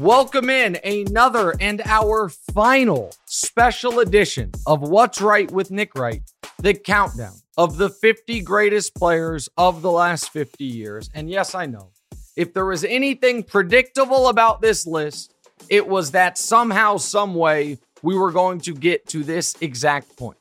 Welcome in another and our final special edition of What's Right with Nick Wright, the countdown of the 50 greatest players of the last 50 years. And yes, I know, if there was anything predictable about this list, it was that somehow, some way, we were going to get to this exact point.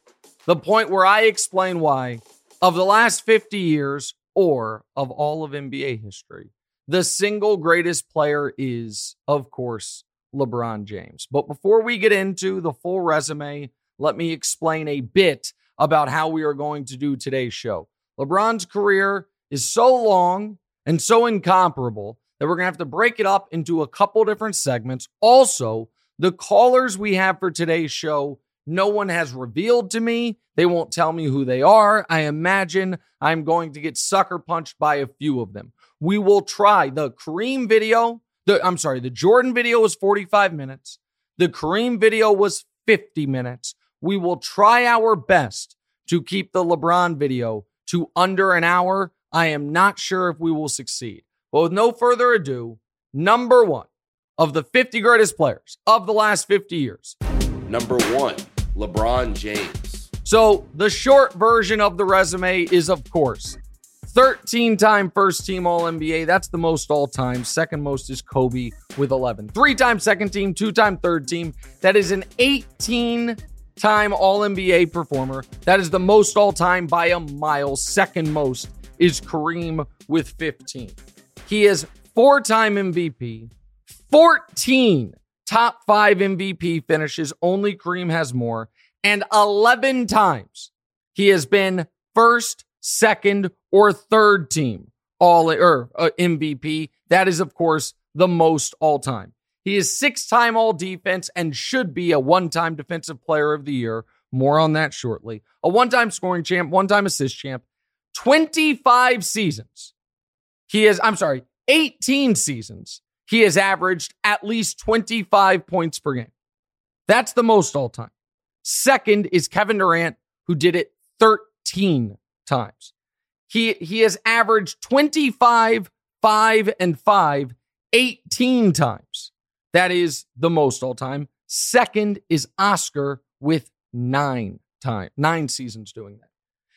The point where I explain why, of the last 50 years or of all of NBA history, the single greatest player is, of course, LeBron James. But before we get into the full resume, let me explain a bit about how we are going to do today's show. LeBron's career is so long and so incomparable that we're going to have to break it up into a couple different segments. Also, the callers we have for today's show, no one has revealed to me. They won't tell me who they are. I imagine I'm going to get sucker punched by a few of them we will try the Kareem video. The, I'm sorry, the Jordan video was 45 minutes. The Kareem video was 50 minutes. We will try our best to keep the LeBron video to under an hour. I am not sure if we will succeed. But with no further ado, number one of the 50 greatest players of the last 50 years. Number one, LeBron James. So the short version of the resume is, of course, 13 time first team All NBA. That's the most all time. Second most is Kobe with 11. Three time second team, two time third team. That is an 18 time All NBA performer. That is the most all time by a mile. Second most is Kareem with 15. He is four time MVP, 14 top five MVP finishes. Only Kareem has more. And 11 times he has been first, second, or third team all or uh, MVP. That is, of course, the most all time. He is six time all defense and should be a one time defensive player of the year. More on that shortly. A one time scoring champ, one time assist champ, 25 seasons. He is, I'm sorry, 18 seasons. He has averaged at least 25 points per game. That's the most all time. Second is Kevin Durant, who did it 13 times. He he has averaged 25, 5, and 5 18 times. That is the most all time. Second is Oscar with nine time, nine seasons doing that.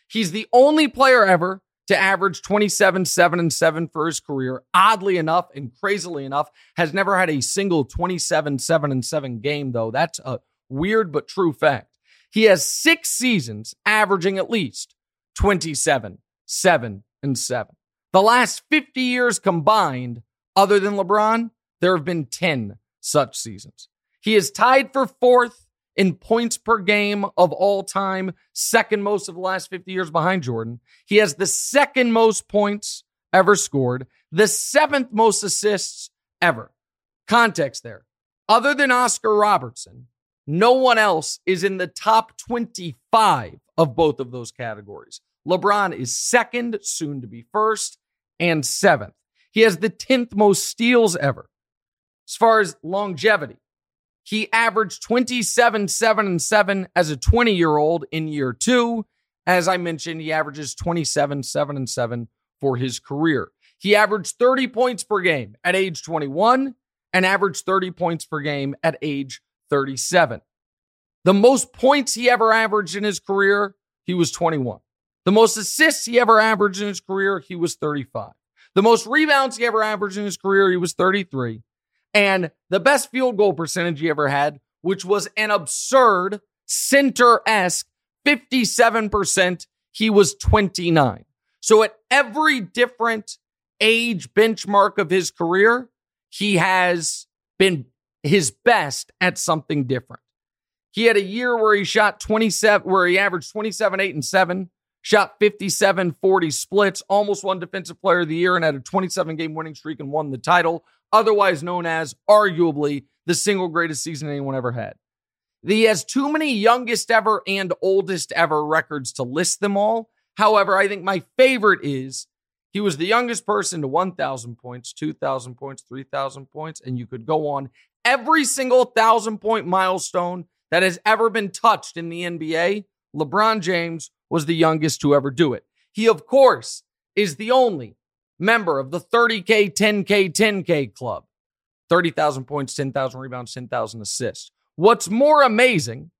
He's the only player ever to average 27, 7, and 7 for his career. Oddly enough and crazily enough, has never had a single 27, 7, and 7 game, though. That's a weird but true fact. He has six seasons averaging at least 27, seven, and seven. The last 50 years combined, other than LeBron, there have been 10 such seasons. He is tied for fourth in points per game of all time, second most of the last 50 years behind Jordan. He has the second most points ever scored, the seventh most assists ever. Context there. Other than Oscar Robertson, no one else is in the top 25 of both of those categories. LeBron is second, soon to be first, and seventh. He has the 10th most steals ever. As far as longevity, he averaged 27, 7, and 7 as a 20 year old in year two. As I mentioned, he averages 27, 7, and 7 for his career. He averaged 30 points per game at age 21 and averaged 30 points per game at age 37. The most points he ever averaged in his career, he was 21. The most assists he ever averaged in his career, he was 35. The most rebounds he ever averaged in his career, he was 33. And the best field goal percentage he ever had, which was an absurd center esque 57%, he was 29. So at every different age benchmark of his career, he has been his best at something different. He had a year where he shot 27, where he averaged 27, 8, and 7, shot 57, 40 splits, almost won Defensive Player of the Year, and had a 27 game winning streak and won the title, otherwise known as arguably the single greatest season anyone ever had. He has too many youngest ever and oldest ever records to list them all. However, I think my favorite is he was the youngest person to 1,000 points, 2,000 points, 3,000 points, and you could go on. Every single 1,000 point milestone that has ever been touched in the NBA, LeBron James was the youngest to ever do it. He, of course, is the only member of the 30K, 10K, 10K club 30,000 points, 10,000 rebounds, 10,000 assists. What's more amazing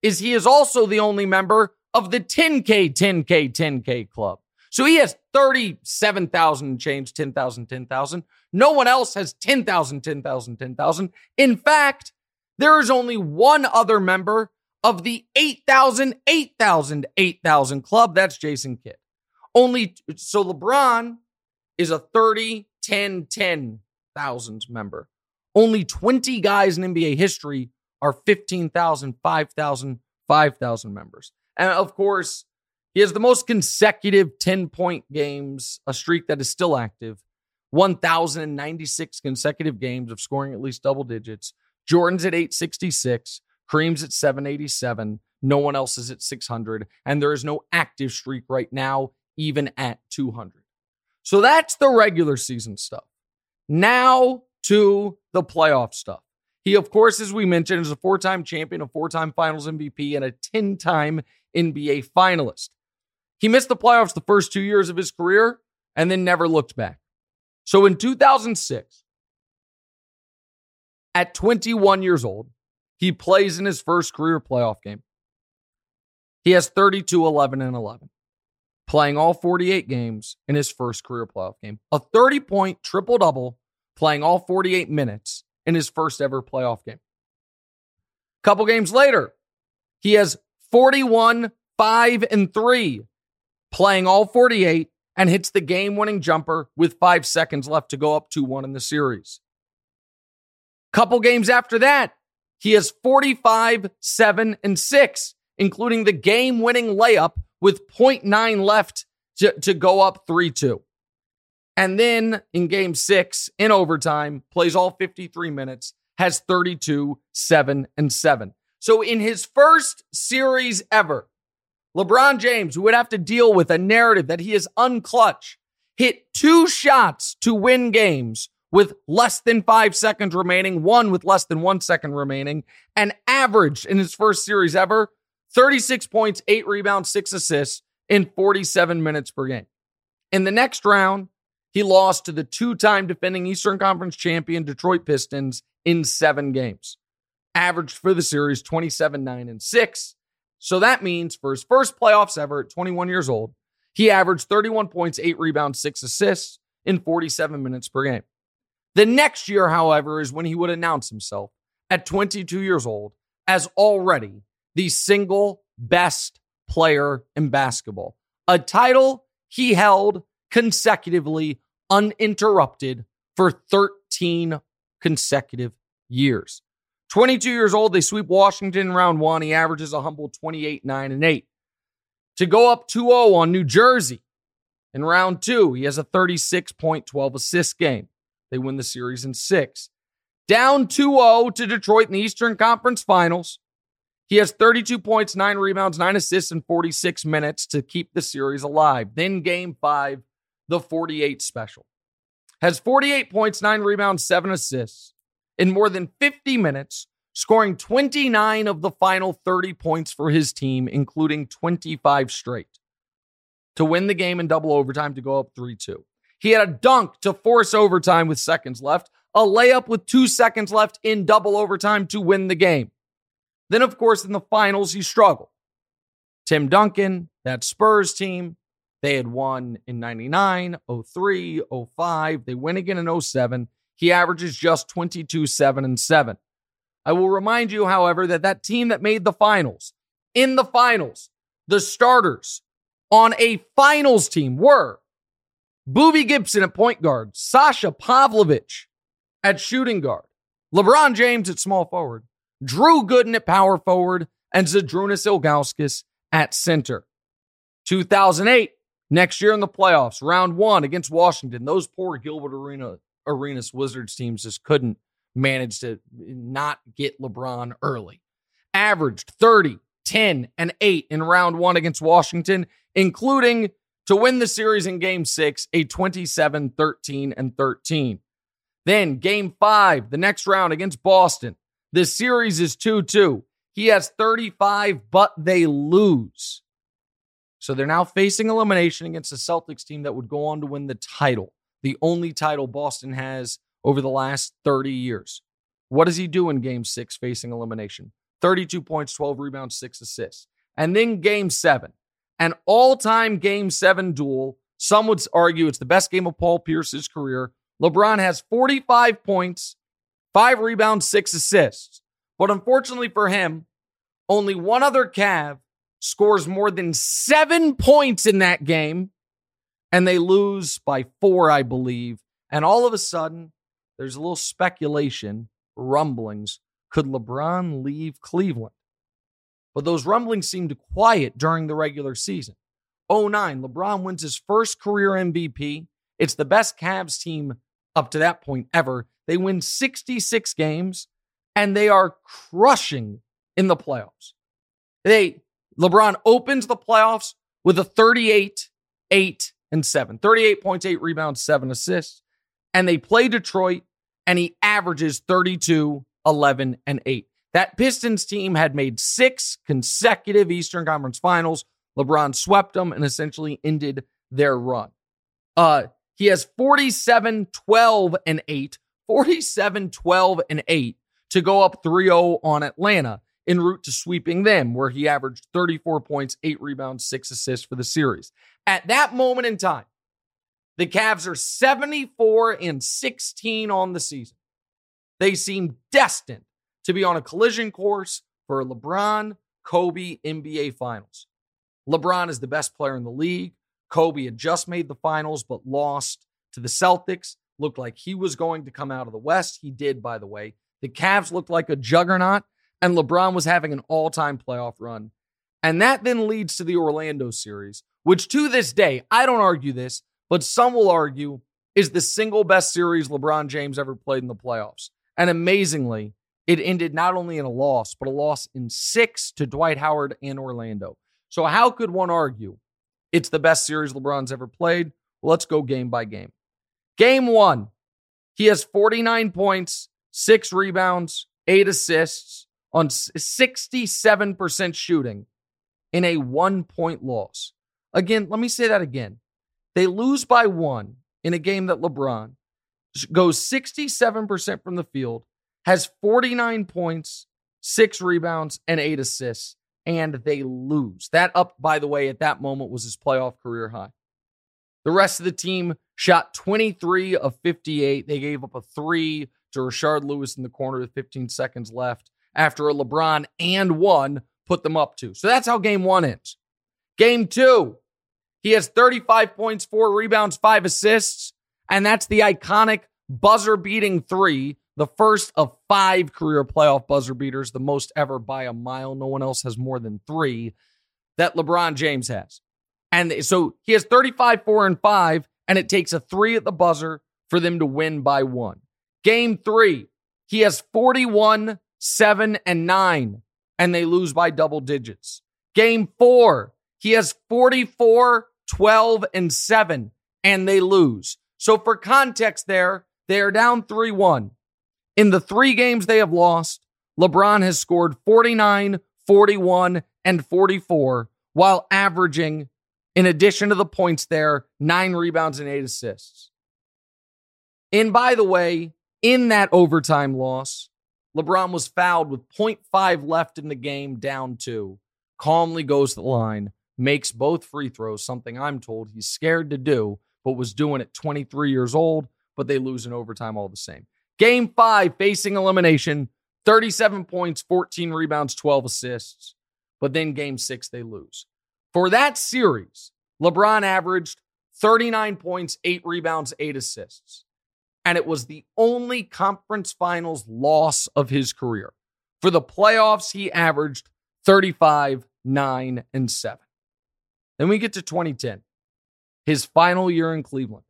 is he is also the only member of the 10K, 10K, 10K club. So he has 37,000 change, 10,000, 10,000. No one else has 10,000, 10,000, 10,000. In fact, there is only one other member of the 8,000, 8,000, 8,000 club. That's Jason Kidd. Only, so LeBron is a 30, 10, 10,000 member. Only 20 guys in NBA history are 15,000, 5,000, 5,000 members. And of course, he has the most consecutive 10 point games, a streak that is still active, 1,096 consecutive games of scoring at least double digits. Jordan's at 866, Kareem's at 787. No one else is at 600. And there is no active streak right now, even at 200. So that's the regular season stuff. Now to the playoff stuff. He, of course, as we mentioned, is a four time champion, a four time finals MVP, and a 10 time NBA finalist. He missed the playoffs the first two years of his career and then never looked back. So in 2006, at 21 years old, he plays in his first career playoff game. He has 32, 11, and 11, playing all 48 games in his first career playoff game. A 30 point triple double, playing all 48 minutes in his first ever playoff game. Couple games later, he has 41, 5, and 3, playing all 48 and hits the game winning jumper with five seconds left to go up 2 1 in the series. Couple games after that, he has 45, 7, and 6, including the game winning layup with 0.9 left to, to go up 3 2. And then in game six, in overtime, plays all 53 minutes, has 32, 7, and 7. So in his first series ever, LeBron James, who would have to deal with a narrative that he is unclutch, hit two shots to win games with less than five seconds remaining, one with less than one second remaining, and averaged in his first series ever 36 points, eight rebounds, six assists in 47 minutes per game. In the next round, he lost to the two time defending Eastern Conference champion Detroit Pistons in seven games. Averaged for the series 27, 9, and 6. So that means for his first playoffs ever at 21 years old, he averaged 31 points, 8 rebounds, 6 assists in 47 minutes per game. The next year, however, is when he would announce himself at 22 years old as already the single best player in basketball, a title he held consecutively, uninterrupted for 13 consecutive years. 22 years old, they sweep Washington in round one. He averages a humble 28, 9, and 8. To go up 2 0 on New Jersey in round two, he has a 36.12 assist game. They win the series in six. Down 2 0 to Detroit in the Eastern Conference Finals. He has 32 points, nine rebounds, nine assists in 46 minutes to keep the series alive. Then game five, the 48 special. Has 48 points, nine rebounds, seven assists in more than 50 minutes, scoring 29 of the final 30 points for his team, including 25 straight, to win the game in double overtime to go up 3 2. He had a dunk to force overtime with seconds left, a layup with two seconds left in double overtime to win the game. Then, of course, in the finals, he struggled. Tim Duncan, that Spurs team, they had won in 99, 03, 05. They win again in 07. He averages just 22, 7, and 7. I will remind you, however, that that team that made the finals, in the finals, the starters on a finals team were Boobie Gibson at point guard, Sasha Pavlovic at shooting guard, LeBron James at small forward, Drew Gooden at power forward, and Zydrunas Ilgauskas at center. 2008, next year in the playoffs, round one against Washington. Those poor Gilbert Arena, Arenas Wizards teams just couldn't manage to not get LeBron early. Averaged 30, 10, and 8 in round one against Washington, including to win the series in game six, a 27, 13, and 13. Then game five, the next round against Boston. The series is 2 2. He has 35, but they lose. So they're now facing elimination against a Celtics team that would go on to win the title, the only title Boston has over the last 30 years. What does he do in game six facing elimination? 32 points, 12 rebounds, six assists. And then game seven, an all time game seven duel. Some would argue it's the best game of Paul Pierce's career. LeBron has 45 points, five rebounds, six assists. But unfortunately for him, only one other Cav scores more than seven points in that game, and they lose by four, I believe. And all of a sudden, there's a little speculation, rumblings. Could LeBron leave Cleveland? But those rumblings seemed to quiet during the regular season. 09, LeBron wins his first career MVP. It's the best Cavs team up to that point ever. They win 66 games and they are crushing in the playoffs. They LeBron opens the playoffs with a 38, 8, and 7. 38 points, 8 rebounds, 7 assists. And they play Detroit and he averages 32, 11, and 8. That Pistons team had made six consecutive Eastern Conference finals. LeBron swept them and essentially ended their run. Uh, he has 47, 12, and 8. 47, 12, and 8 to go up 3 0 on Atlanta en route to sweeping them, where he averaged 34 points, 8 rebounds, 6 assists for the series. At that moment in time, the Cavs are 74 and 16 on the season. They seem destined to be on a collision course for LeBron Kobe NBA Finals. LeBron is the best player in the league. Kobe had just made the finals but lost to the Celtics. Looked like he was going to come out of the West. He did, by the way. The Cavs looked like a juggernaut, and LeBron was having an all time playoff run. And that then leads to the Orlando series, which to this day, I don't argue this, but some will argue is the single best series LeBron James ever played in the playoffs. And amazingly, it ended not only in a loss, but a loss in six to Dwight Howard and Orlando. So, how could one argue it's the best series LeBron's ever played? Let's go game by game. Game one, he has 49 points, six rebounds, eight assists on 67% shooting in a one point loss. Again, let me say that again. They lose by one in a game that LeBron goes 67% from the field, has 49 points, six rebounds, and eight assists, and they lose. That up, by the way, at that moment was his playoff career high. The rest of the team shot 23 of 58. They gave up a three to Rashard Lewis in the corner with 15 seconds left after a LeBron and one put them up to. So that's how game one ends. Game two, he has 35 points, four rebounds, five assists, and that's the iconic buzzer beating three the first of five career playoff buzzer beaters, the most ever by a mile. No one else has more than three that LeBron James has. And so he has 35, 4, and 5, and it takes a three at the buzzer for them to win by one. Game three, he has 41, 7, and 9, and they lose by double digits. Game four, he has 44, 12, and 7, and they lose. So for context there, they are down 3 1. In the three games they have lost, LeBron has scored 49, 41, and 44 while averaging, in addition to the points there, nine rebounds and eight assists. And by the way, in that overtime loss, LeBron was fouled with 0.5 left in the game, down two, calmly goes to the line, makes both free throws, something I'm told he's scared to do, but was doing at 23 years old, but they lose in overtime all the same. Game five, facing elimination, 37 points, 14 rebounds, 12 assists. But then game six, they lose. For that series, LeBron averaged 39 points, eight rebounds, eight assists. And it was the only conference finals loss of his career. For the playoffs, he averaged 35, 9, and 7. Then we get to 2010, his final year in Cleveland.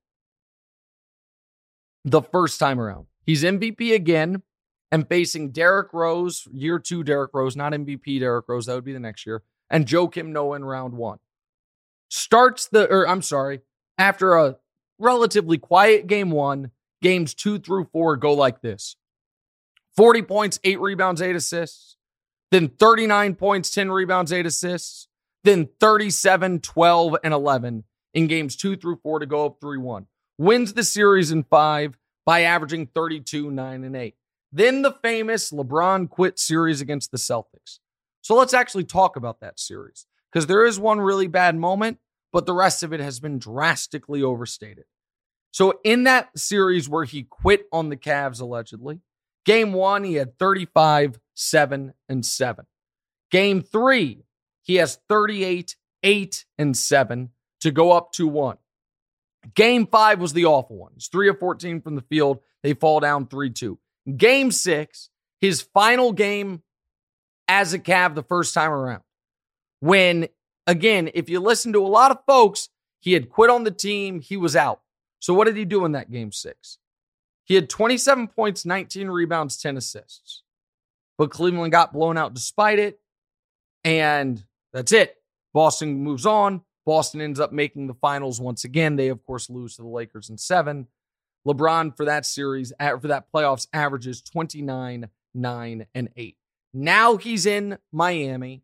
The first time around. He's MVP again and facing Derrick Rose, year two Derrick Rose, not MVP Derrick Rose, that would be the next year, and Joakim Noah in round one. Starts the, or I'm sorry, after a relatively quiet game one, games two through four go like this 40 points, eight rebounds, eight assists, then 39 points, 10 rebounds, eight assists, then 37, 12, and 11 in games two through four to go up 3 1. Wins the series in five by averaging 32, 9, and 8. Then the famous LeBron quit series against the Celtics. So let's actually talk about that series because there is one really bad moment, but the rest of it has been drastically overstated. So in that series where he quit on the Cavs allegedly, game one, he had 35, 7, and 7. Game three, he has 38, 8, and 7 to go up 2 1. Game five was the awful one. He's 3 of 14 from the field. They fall down 3 2. Game six, his final game as a Cav the first time around. When, again, if you listen to a lot of folks, he had quit on the team, he was out. So what did he do in that game six? He had 27 points, 19 rebounds, 10 assists. But Cleveland got blown out despite it. And that's it. Boston moves on. Boston ends up making the finals once again. They, of course, lose to the Lakers in seven. LeBron for that series, for that playoffs, averages 29, 9, and 8. Now he's in Miami,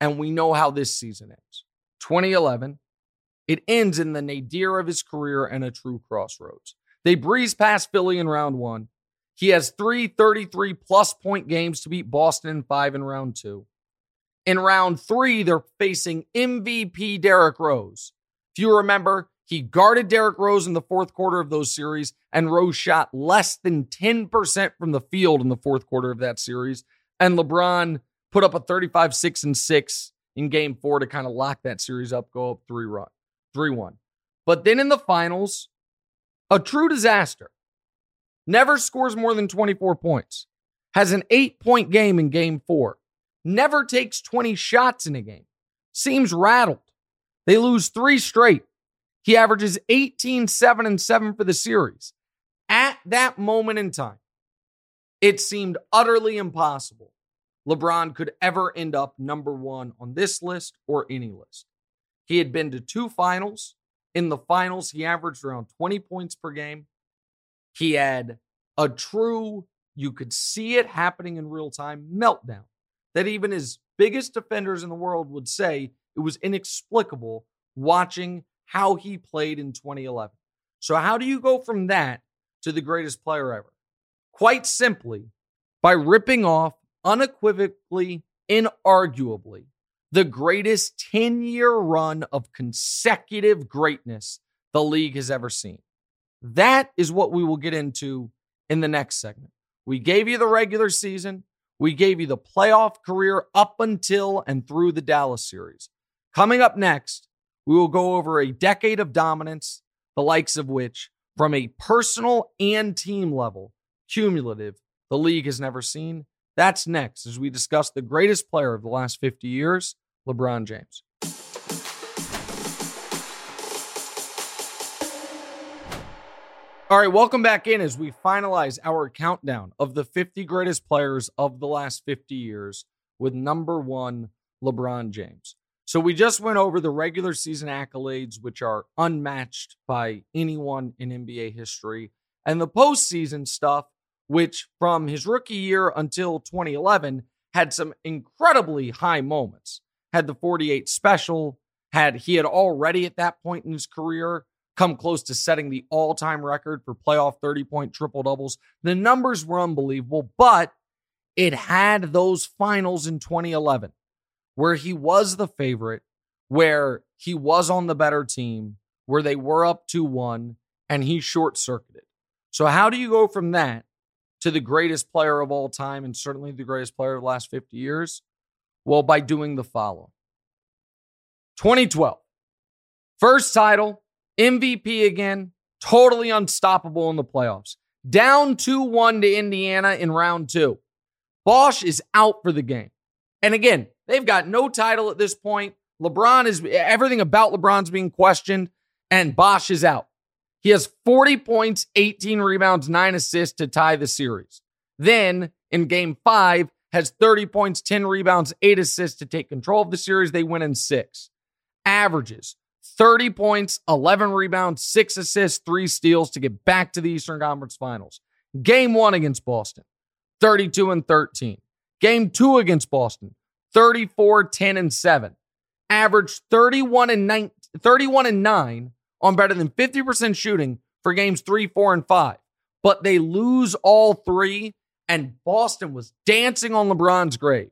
and we know how this season ends. 2011, it ends in the nadir of his career and a true crossroads. They breeze past Philly in round one. He has three 33 plus point games to beat Boston in five in round two. In round three, they're facing MVP Derrick Rose. If you remember, he guarded Derrick Rose in the fourth quarter of those series, and Rose shot less than 10% from the field in the fourth quarter of that series. And LeBron put up a 35 6 and 6 in game four to kind of lock that series up, go up 3 run, 3 1. But then in the finals, a true disaster. Never scores more than 24 points. Has an eight point game in game four. Never takes 20 shots in a game. Seems rattled. They lose three straight. He averages 18, 7, and 7 for the series. At that moment in time, it seemed utterly impossible LeBron could ever end up number one on this list or any list. He had been to two finals. In the finals, he averaged around 20 points per game. He had a true, you could see it happening in real time, meltdown that even his biggest defenders in the world would say it was inexplicable watching how he played in 2011. So, how do you go from that to the greatest player ever? Quite simply, by ripping off unequivocally, inarguably, the greatest 10 year run of consecutive greatness the league has ever seen. That is what we will get into in the next segment. We gave you the regular season, we gave you the playoff career up until and through the Dallas series. Coming up next, we will go over a decade of dominance, the likes of which, from a personal and team level, cumulative, the league has never seen. That's next as we discuss the greatest player of the last 50 years, LeBron James. All right, welcome back in as we finalize our countdown of the 50 greatest players of the last 50 years with number one, LeBron James. So we just went over the regular season accolades, which are unmatched by anyone in NBA history, and the postseason stuff, which from his rookie year until 2011 had some incredibly high moments. Had the 48 special, had he had already at that point in his career come close to setting the all-time record for playoff 30-point triple doubles. The numbers were unbelievable, but it had those finals in 2011 where he was the favorite, where he was on the better team, where they were up 2 1, and he short circuited. So, how do you go from that to the greatest player of all time and certainly the greatest player of the last 50 years? Well, by doing the following 2012, first title, MVP again, totally unstoppable in the playoffs. Down 2 1 to Indiana in round two. Bosh is out for the game. And again, they've got no title at this point. LeBron is everything about LeBron's being questioned, and Bosh is out. He has 40 points, 18 rebounds, nine assists to tie the series. Then in game five, has 30 points, 10 rebounds, eight assists to take control of the series. They win in six. Averages 30 points, 11 rebounds, six assists, three steals to get back to the Eastern Conference Finals. Game one against Boston, 32 and 13. Game two against Boston, 34, 10 and 7. Averaged 31 and 9, 31 and 9 on better than 50% shooting for games three, four, and five. But they lose all three, and Boston was dancing on LeBron's grave,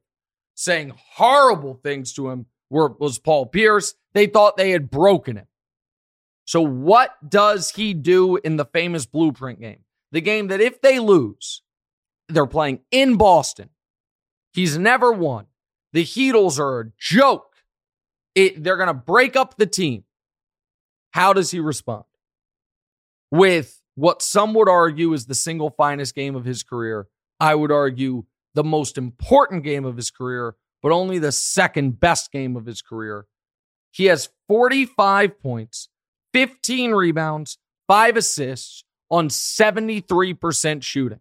saying horrible things to him. Were, was Paul Pierce. They thought they had broken him. So, what does he do in the famous blueprint game? The game that if they lose, they're playing in Boston. He's never won. The Heatles are a joke. It, they're going to break up the team. How does he respond? With what some would argue is the single finest game of his career. I would argue the most important game of his career, but only the second best game of his career. He has 45 points, 15 rebounds, five assists on 73% shooting,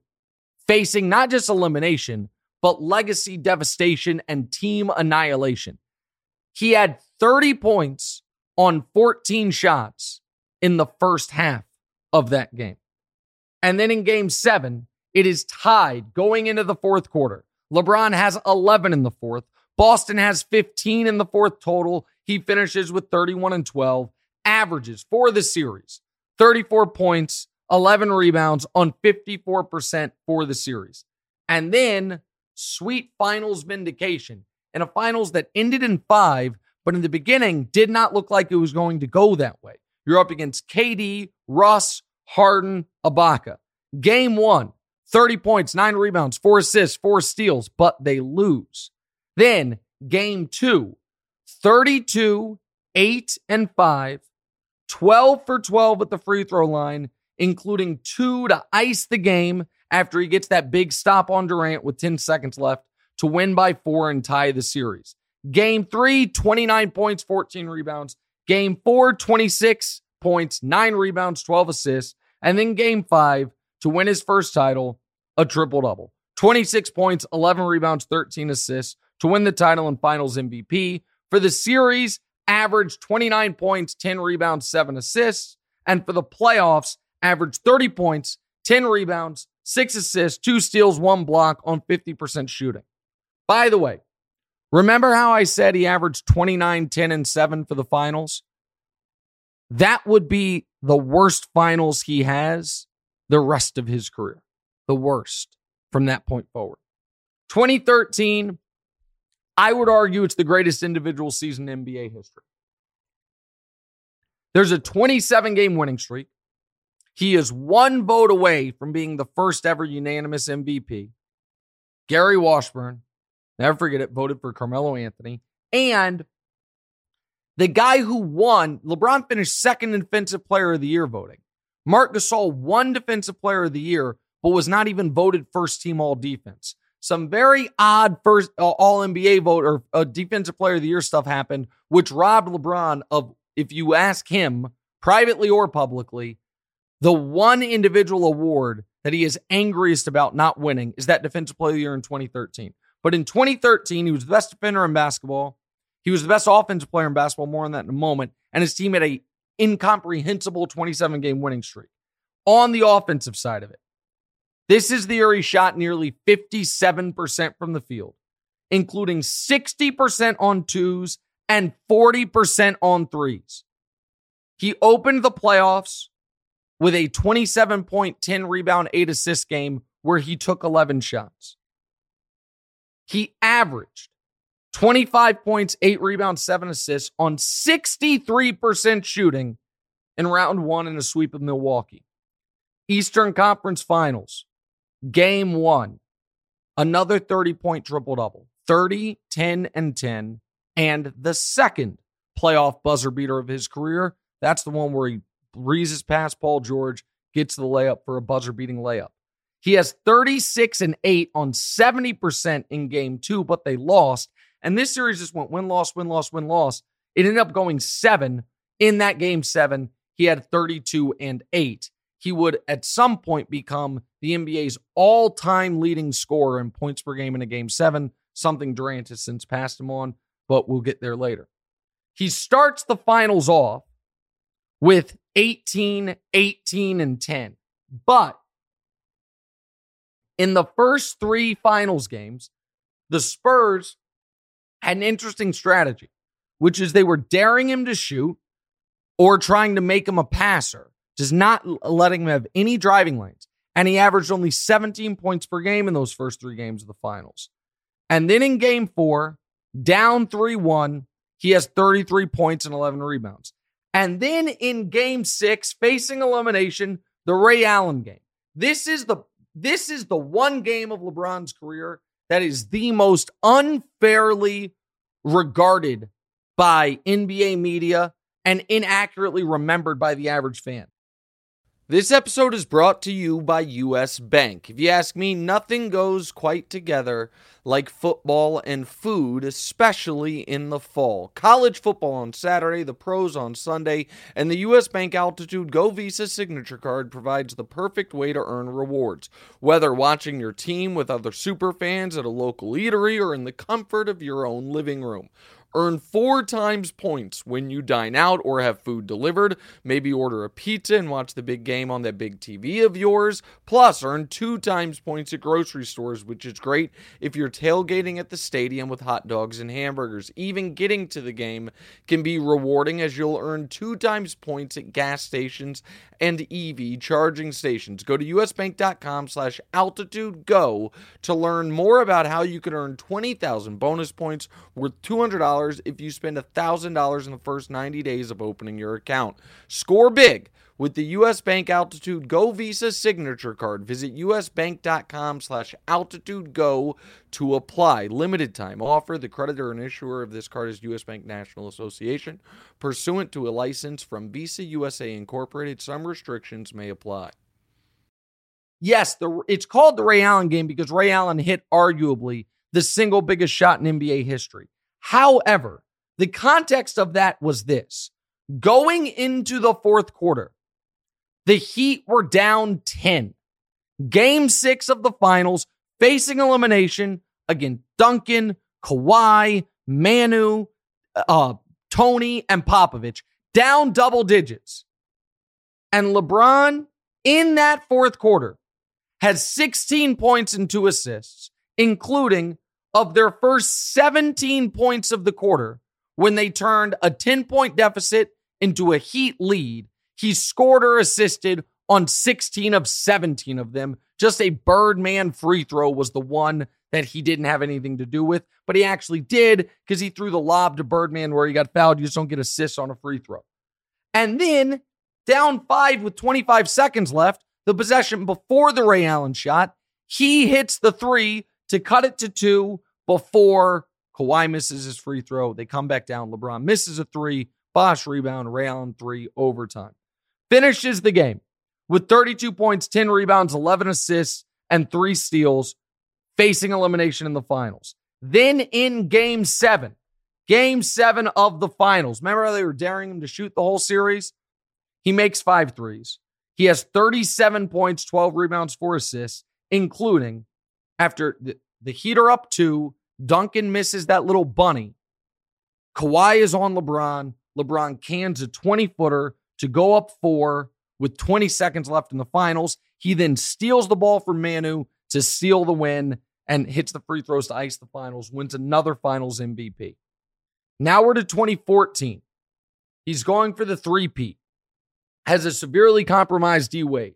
facing not just elimination, but legacy devastation and team annihilation. He had 30 points on 14 shots in the first half of that game. And then in game seven, it is tied going into the fourth quarter. LeBron has 11 in the fourth. Boston has 15 in the fourth total. He finishes with 31 and 12, averages for the series 34 points, 11 rebounds on 54% for the series. And then sweet finals vindication in a finals that ended in five, but in the beginning did not look like it was going to go that way. You're up against KD, Russ, Harden, Ibaka. Game one, 30 points, nine rebounds, four assists, four steals, but they lose. Then game two, 32, 8 and 5, 12 for 12 at the free throw line, including two to ice the game after he gets that big stop on Durant with 10 seconds left to win by four and tie the series. Game three, 29 points, 14 rebounds. Game four, 26 points, nine rebounds, 12 assists. And then game five, to win his first title, a triple double 26 points, 11 rebounds, 13 assists to win the title and finals MVP. For the series, averaged 29 points, 10 rebounds, 7 assists. And for the playoffs, averaged 30 points, 10 rebounds, 6 assists, 2 steals, 1 block on 50% shooting. By the way, remember how I said he averaged 29, 10, and 7 for the finals? That would be the worst finals he has the rest of his career. The worst from that point forward. 2013, I would argue it's the greatest individual season in NBA history. There's a 27 game winning streak. He is one vote away from being the first ever unanimous MVP. Gary Washburn, never forget it, voted for Carmelo Anthony. And the guy who won, LeBron finished second in Defensive Player of the Year voting. Marc Gasol won Defensive Player of the Year, but was not even voted first team all defense. Some very odd first uh, all NBA vote or uh, Defensive Player of the Year stuff happened, which robbed LeBron of, if you ask him privately or publicly, the one individual award that he is angriest about not winning is that Defensive Player of the Year in 2013. But in 2013, he was the best defender in basketball. He was the best offensive player in basketball. More on that in a moment. And his team had a incomprehensible 27 game winning streak on the offensive side of it. This is the year he shot nearly 57% from the field, including 60% on twos and 40% on threes. He opened the playoffs with a 27 point, 10 rebound, 8 assist game where he took 11 shots. He averaged 25 points, eight rebounds, seven assists on 63% shooting in round one in a sweep of Milwaukee. Eastern Conference Finals, game one, another 30 point triple double 30, 10, and 10, and the second playoff buzzer beater of his career. That's the one where he breezes past Paul George, gets the layup for a buzzer beating layup. He has 36 and 8 on 70% in game two, but they lost. And this series just went win loss, win loss, win loss. It ended up going seven in that game seven. He had 32 and 8. He would at some point become the NBA's all time leading scorer in points per game in a game seven, something Durant has since passed him on, but we'll get there later. He starts the finals off with 18, 18, and 10. But in the first three finals games, the Spurs had an interesting strategy, which is they were daring him to shoot or trying to make him a passer, just not letting him have any driving lanes. And he averaged only 17 points per game in those first three games of the finals. And then in game four, down 3 1, he has 33 points and 11 rebounds. And then in game six, facing elimination, the Ray Allen game. This is the this is the one game of LeBron's career that is the most unfairly regarded by NBA media and inaccurately remembered by the average fan. This episode is brought to you by US Bank. If you ask me, nothing goes quite together like football and food, especially in the fall. College football on Saturday, the pros on Sunday, and the US Bank Altitude Go Visa signature card provides the perfect way to earn rewards. Whether watching your team with other super fans at a local eatery or in the comfort of your own living room. Earn four times points when you dine out or have food delivered. Maybe order a pizza and watch the big game on that big TV of yours. Plus, earn two times points at grocery stores, which is great if you're tailgating at the stadium with hot dogs and hamburgers. Even getting to the game can be rewarding as you'll earn two times points at gas stations and EV charging stations. Go to usbank.com slash altitude go to learn more about how you can earn 20,000 bonus points worth $200 if you spend $1,000 in the first 90 days of opening your account. Score big with the U.S. Bank Altitude Go Visa signature card. Visit usbank.com slash altitude go to apply. Limited time offer. The creditor and issuer of this card is U.S. Bank National Association. Pursuant to a license from Visa USA Incorporated, some restrictions may apply. Yes, the, it's called the Ray Allen game because Ray Allen hit arguably the single biggest shot in NBA history. However, the context of that was this. Going into the fourth quarter, the Heat were down 10. Game six of the finals, facing elimination against Duncan, Kawhi, Manu, uh, Tony, and Popovich, down double digits. And LeBron, in that fourth quarter, had 16 points and two assists, including of their first 17 points of the quarter when they turned a 10 point deficit into a Heat lead he scored or assisted on 16 of 17 of them. Just a Birdman free throw was the one that he didn't have anything to do with, but he actually did because he threw the lob to Birdman where he got fouled. You just don't get assists on a free throw. And then down five with 25 seconds left, the possession before the Ray Allen shot, he hits the three to cut it to two before Kawhi misses his free throw. They come back down. LeBron misses a three. Bosh rebound, Ray Allen three, overtime finishes the game with 32 points, 10 rebounds, 11 assists, and three steals, facing elimination in the finals. Then in game seven, game seven of the finals, remember how they were daring him to shoot the whole series? He makes five threes. He has 37 points, 12 rebounds, four assists, including after the, the heater up two, Duncan misses that little bunny. Kawhi is on LeBron. LeBron cans a 20 footer to go up four with 20 seconds left in the finals. He then steals the ball from Manu to seal the win and hits the free throws to ice the finals, wins another finals MVP. Now we're to 2014. He's going for the three-peat. Has a severely compromised D Wade.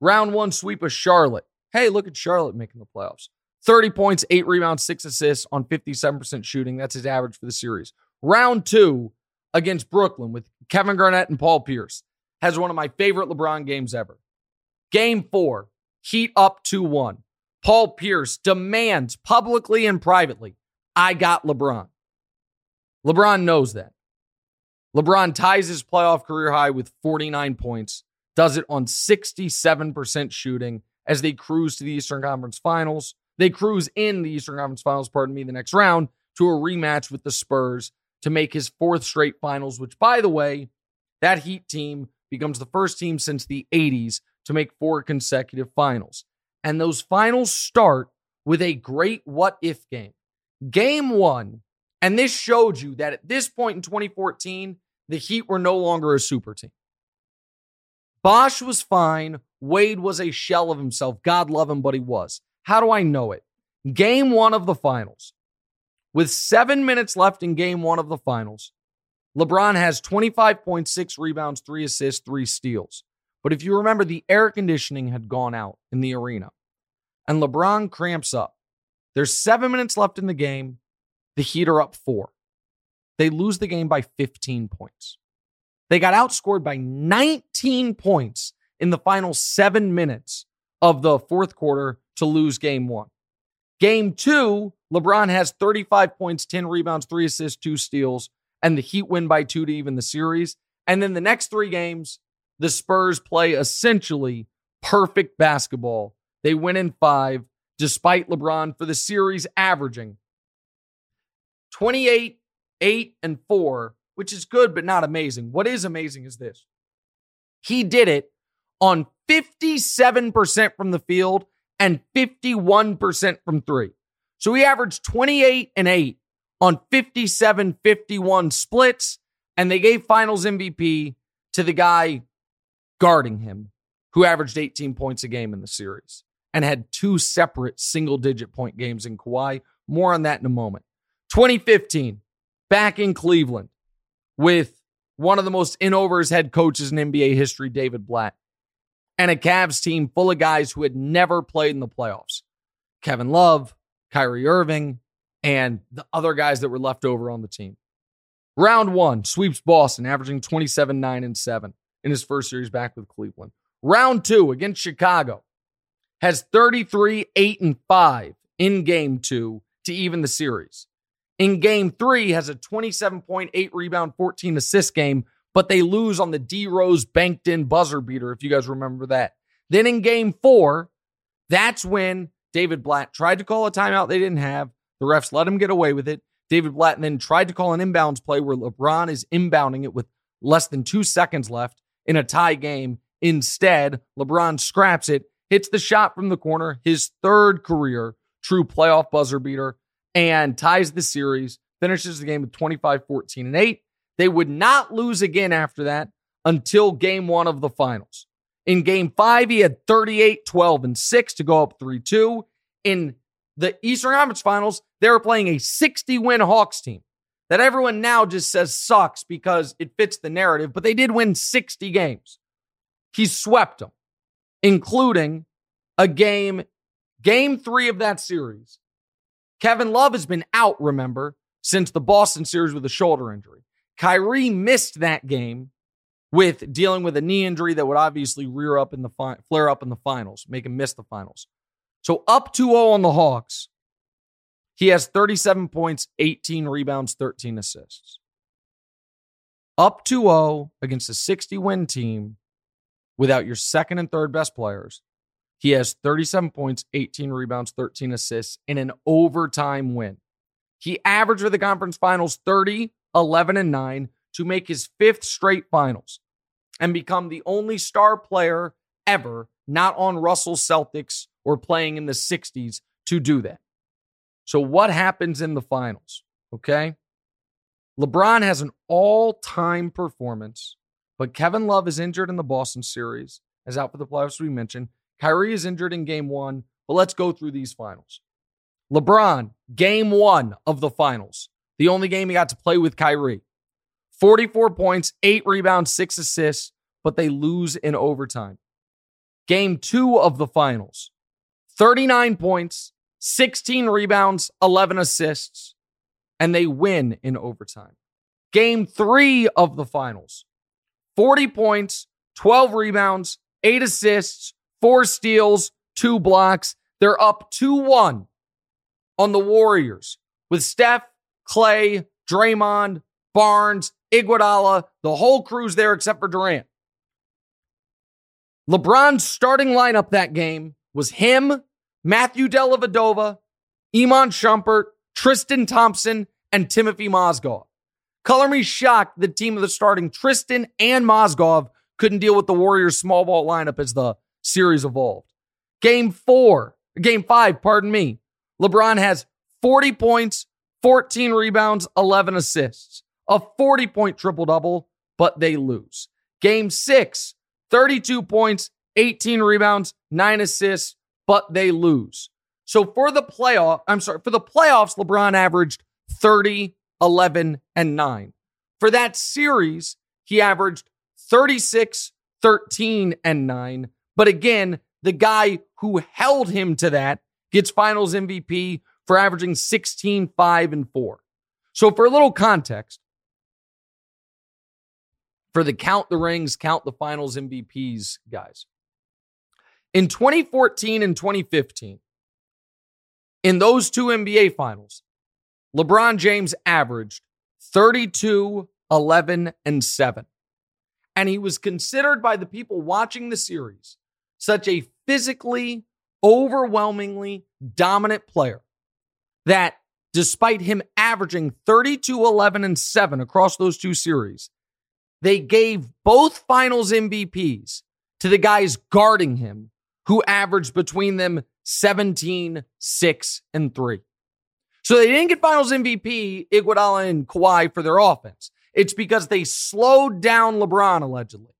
Round one sweep of Charlotte. Hey, look at Charlotte making the playoffs. 30 points, eight rebounds, six assists on 57% shooting. That's his average for the series. Round two against Brooklyn with Kevin Garnett and Paul Pierce has one of my favorite LeBron games ever. Game four, Heat up 2 1. Paul Pierce demands publicly and privately, I got LeBron. LeBron knows that. LeBron ties his playoff career high with 49 points, does it on 67% shooting as they cruise to the Eastern Conference Finals. They cruise in the Eastern Conference Finals, pardon me, the next round to a rematch with the Spurs to make his fourth straight finals, which, by the way, that Heat team becomes the first team since the 80s to make four consecutive finals. And those finals start with a great what if game. Game one, and this showed you that at this point in 2014, the Heat were no longer a super team. Bosh was fine. Wade was a shell of himself. God love him, but he was. How do I know it? Game one of the finals. With seven minutes left in game one of the finals, LeBron has 25.6 rebounds, three assists, three steals. But if you remember, the air conditioning had gone out in the arena, and LeBron cramps up. There's seven minutes left in the game. The Heat are up four. They lose the game by 15 points. They got outscored by 19 points in the final seven minutes of the fourth quarter to lose game one. Game two, LeBron has 35 points, 10 rebounds, three assists, two steals, and the Heat win by two to even the series. And then the next three games, the Spurs play essentially perfect basketball. They win in five, despite LeBron for the series averaging 28, 8, and 4, which is good, but not amazing. What is amazing is this he did it on 57% from the field and 51% from three. So he averaged 28 and 8 on 57 51 splits, and they gave finals MVP to the guy guarding him, who averaged 18 points a game in the series and had two separate single digit point games in Kawhi. More on that in a moment. 2015, back in Cleveland with one of the most in over his head coaches in NBA history, David Blatt, and a Cavs team full of guys who had never played in the playoffs. Kevin Love, Kyrie Irving, and the other guys that were left over on the team. Round one sweeps Boston, averaging 27, 9, and 7 in his first series back with Cleveland. Round two against Chicago has 33, 8, and 5 in game two to even the series. In game three, has a 27.8 rebound, 14 assist game, but they lose on the D Rose banked in buzzer beater, if you guys remember that. Then in game four, that's when David Blatt tried to call a timeout they didn't have. The refs let him get away with it. David Blatt then tried to call an inbounds play where LeBron is inbounding it with less than two seconds left in a tie game. Instead, LeBron scraps it, hits the shot from the corner, his third career true playoff buzzer beater, and ties the series, finishes the game with 25 14 and 8. They would not lose again after that until game one of the finals. In game five, he had 38, 12, and 6 to go up 3 2. In the Eastern Conference Finals, they were playing a 60 win Hawks team that everyone now just says sucks because it fits the narrative, but they did win 60 games. He swept them, including a game, game three of that series. Kevin Love has been out, remember, since the Boston series with a shoulder injury. Kyrie missed that game with dealing with a knee injury that would obviously rear up in the fi- flare up in the finals, make him miss the finals. So up 2-0 on the Hawks. He has 37 points, 18 rebounds, 13 assists. Up 2-0 against a 60 win team without your second and third best players. He has 37 points, 18 rebounds, 13 assists in an overtime win. He averaged for the conference finals 30, 11, and 9 to make his fifth straight finals and become the only star player ever not on Russell Celtics or playing in the 60s to do that. So, what happens in the finals? Okay. LeBron has an all time performance, but Kevin Love is injured in the Boston series, as out for the playoffs, we mentioned. Kyrie is injured in game one, but let's go through these finals. LeBron, game one of the finals, the only game he got to play with Kyrie. 44 points, eight rebounds, six assists, but they lose in overtime. Game two of the finals, 39 points, 16 rebounds, 11 assists, and they win in overtime. Game three of the finals 40 points, 12 rebounds, eight assists, four steals, two blocks. They're up 2 1 on the Warriors with Steph, Clay, Draymond, Barnes, Iguodala, the whole crew's there except for Durant. LeBron's starting lineup that game was him, Matthew Dellavedova, Iman Shumpert, Tristan Thompson, and Timothy Mozgov. Color me shocked the team of the starting Tristan and Mozgov couldn't deal with the Warriors' small ball lineup as the series evolved. Game four, game five, pardon me. LeBron has 40 points, 14 rebounds, 11 assists, a 40 point triple double, but they lose. Game six, 32 points, 18 rebounds, nine assists, but they lose. So for the playoff, I'm sorry, for the playoffs, LeBron averaged 30, 11, and 9. For that series, he averaged 36, 13, and 9. But again, the guy who held him to that gets finals MVP for averaging 16, 5, and 4. So for a little context, for the count the rings, count the finals MVPs, guys. In 2014 and 2015, in those two NBA finals, LeBron James averaged 32, 11, and 7. And he was considered by the people watching the series such a physically, overwhelmingly dominant player that despite him averaging 32, 11, and 7 across those two series, they gave both finals MVPs to the guys guarding him who averaged between them 17, 6, and 3. So they didn't get finals MVP, Iguodala and Kawhi for their offense. It's because they slowed down LeBron allegedly.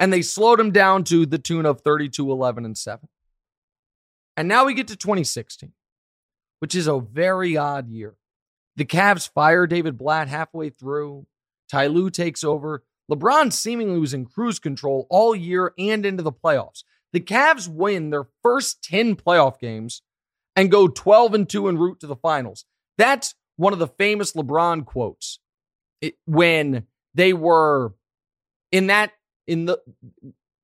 And they slowed him down to the tune of 32, 11, and 7. And now we get to 2016, which is a very odd year. The Cavs fire David Blatt halfway through. Ty Lue takes over. LeBron seemingly was in cruise control all year and into the playoffs. The Cavs win their first 10 playoff games and go 12 and 2 en route to the finals. That's one of the famous LeBron quotes it, when they were in that in the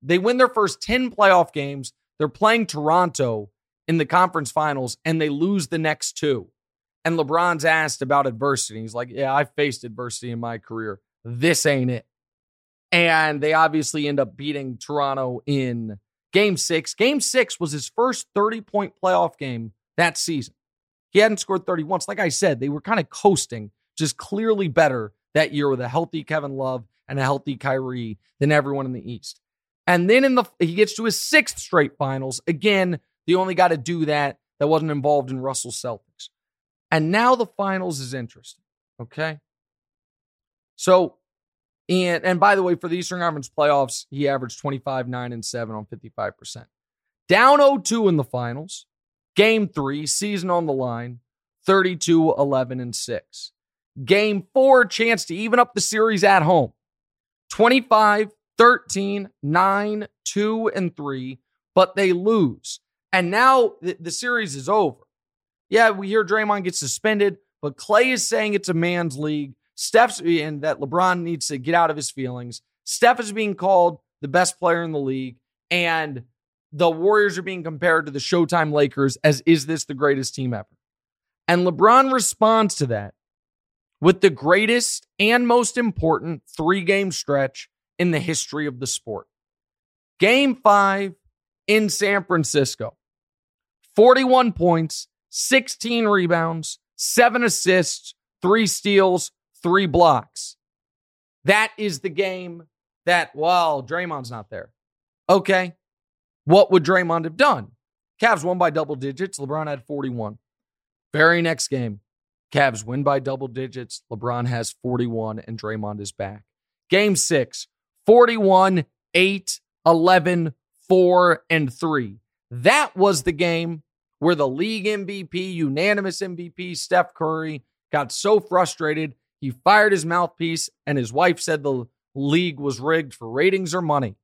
they win their first 10 playoff games. They're playing Toronto in the conference finals and they lose the next two. And LeBron's asked about adversity. He's like, "Yeah, I faced adversity in my career. This ain't it." And they obviously end up beating Toronto in game 6. Game 6 was his first 30-point playoff game that season. He hadn't scored 30 once. Like I said, they were kind of coasting, just clearly better that year with a healthy Kevin Love and a healthy Kyrie than everyone in the East. And then in the he gets to his sixth straight finals. Again, the only guy to do that that wasn't involved in Russell Celtics. And now the finals is interesting. Okay. So, and and by the way, for the Eastern Conference playoffs, he averaged 25, 9, and 7 on 55%. Down 0-2 in the finals. Game three, season on the line, 32, 11, and 6. Game four, chance to even up the series at home, 25, 13, 9, 2, and 3, but they lose. And now the, the series is over. Yeah, we hear Draymond get suspended, but Clay is saying it's a man's league. Steph's and that LeBron needs to get out of his feelings. Steph is being called the best player in the league. And the Warriors are being compared to the Showtime Lakers as is this the greatest team ever? And LeBron responds to that with the greatest and most important three game stretch in the history of the sport. Game five in San Francisco 41 points, 16 rebounds, seven assists, three steals, three blocks. That is the game that, well, Draymond's not there. Okay, what would Draymond have done? Cavs won by double digits. LeBron had 41. Very next game, Cavs win by double digits. LeBron has 41 and Draymond is back. Game six, 41, 8, 11, 4, and 3. That was the game where the league MVP, unanimous MVP, Steph Curry, got so frustrated he fired his mouthpiece and his wife said the league was rigged for ratings or money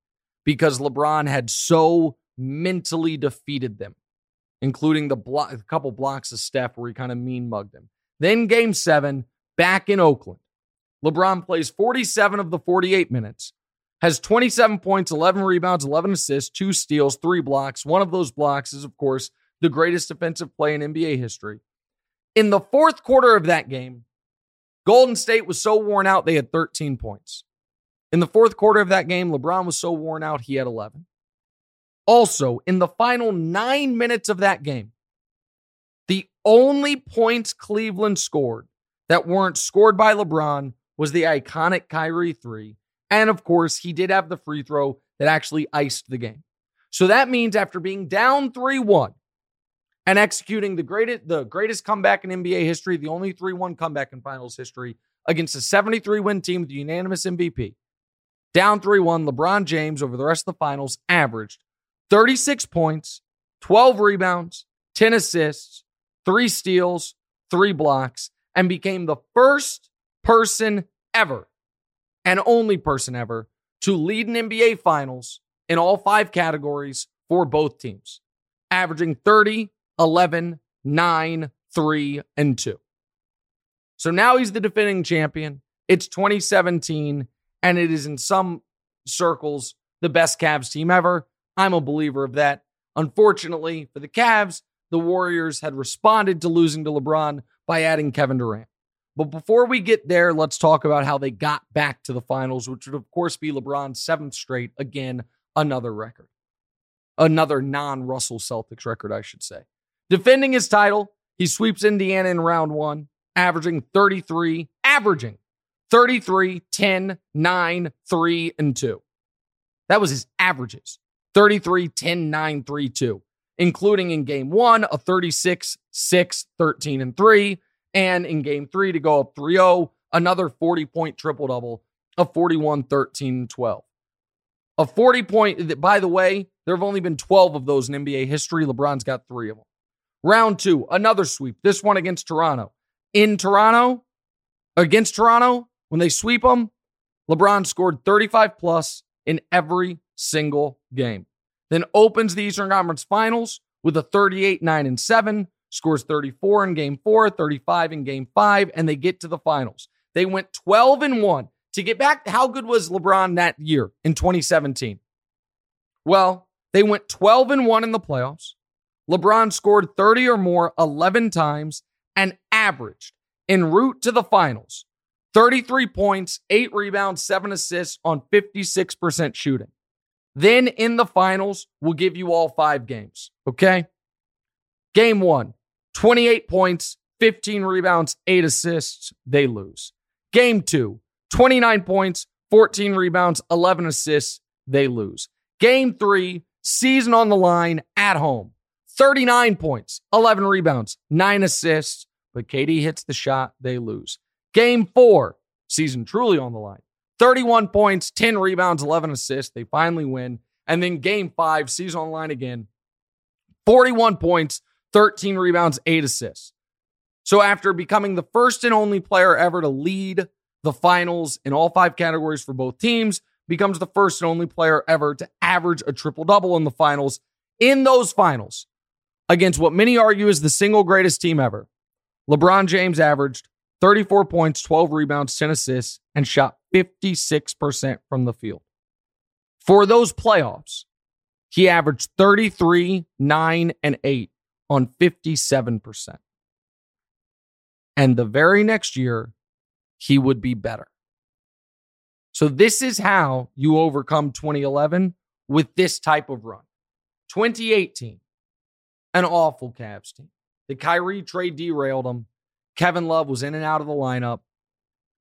because LeBron had so mentally defeated them including the block, a couple blocks of Steph where he kind of mean mugged him. Then game seven, back in Oakland. LeBron plays 47 of the 48 minutes, has 27 points, 11 rebounds, 11 assists, two steals, three blocks. One of those blocks is, of course, the greatest defensive play in NBA history. In the fourth quarter of that game, Golden State was so worn out, they had 13 points. In the fourth quarter of that game, LeBron was so worn out, he had 11. Also, in the final nine minutes of that game, only points Cleveland scored that weren't scored by LeBron was the iconic Kyrie three. And of course, he did have the free throw that actually iced the game. So that means after being down 3 1 and executing the greatest, the greatest comeback in NBA history, the only 3 1 comeback in finals history against a 73 win team with the unanimous MVP, down 3 1, LeBron James over the rest of the finals averaged 36 points, 12 rebounds, 10 assists, three steals, three blocks, and became the first person ever and only person ever to lead an NBA Finals in all five categories for both teams, averaging 30, 11, 9, 3, and 2. So now he's the defending champion. It's 2017, and it is in some circles the best Cavs team ever. I'm a believer of that. Unfortunately for the Cavs, the Warriors had responded to losing to LeBron by adding Kevin Durant. But before we get there, let's talk about how they got back to the finals, which would, of course, be LeBron's seventh straight. Again, another record. Another non Russell Celtics record, I should say. Defending his title, he sweeps Indiana in round one, averaging 33, averaging 33, 10, 9, 3, and 2. That was his averages 33, 10, 9, 3, 2, including in game one, a 36, 6, 13, and 3 and in game three to go up 3 0, another 40 point triple double of 41, 13, 12. A 40 point, by the way, there have only been 12 of those in NBA history. LeBron's got three of them. Round two, another sweep, this one against Toronto. In Toronto, against Toronto, when they sweep them, LeBron scored 35 plus in every single game. Then opens the Eastern Conference Finals with a 38, 9, and 7, scores 34 in game four, 35 in game five, and they get to the finals. They went 12 and 1. To get back, how good was LeBron that year in 2017? Well, they went 12 and 1 in the playoffs. LeBron scored 30 or more 11 times and averaged en route to the finals 33 points, 8 rebounds, 7 assists on 56% shooting. Then in the finals, we'll give you all five games. Okay. Game one, 28 points, 15 rebounds, 8 assists, they lose. Game two, 29 points, 14 rebounds, 11 assists, they lose. Game three, season on the line at home. 39 points, 11 rebounds, 9 assists, but KD hits the shot, they lose. Game four, season truly on the line. 31 points, 10 rebounds, 11 assists, they finally win. And then game five, sees on the line again. 41 points, 13 rebounds, eight assists. So after becoming the first and only player ever to lead the finals in all five categories for both teams, becomes the first and only player ever to average a triple double in the finals. In those finals, against what many argue is the single greatest team ever, LeBron James averaged 34 points, 12 rebounds, 10 assists, and shot 56% from the field. For those playoffs, he averaged 33, 9, and 8 on 57%. And the very next year, he would be better. So, this is how you overcome 2011 with this type of run. 2018, an awful Cavs team. The Kyrie trade derailed them. Kevin Love was in and out of the lineup.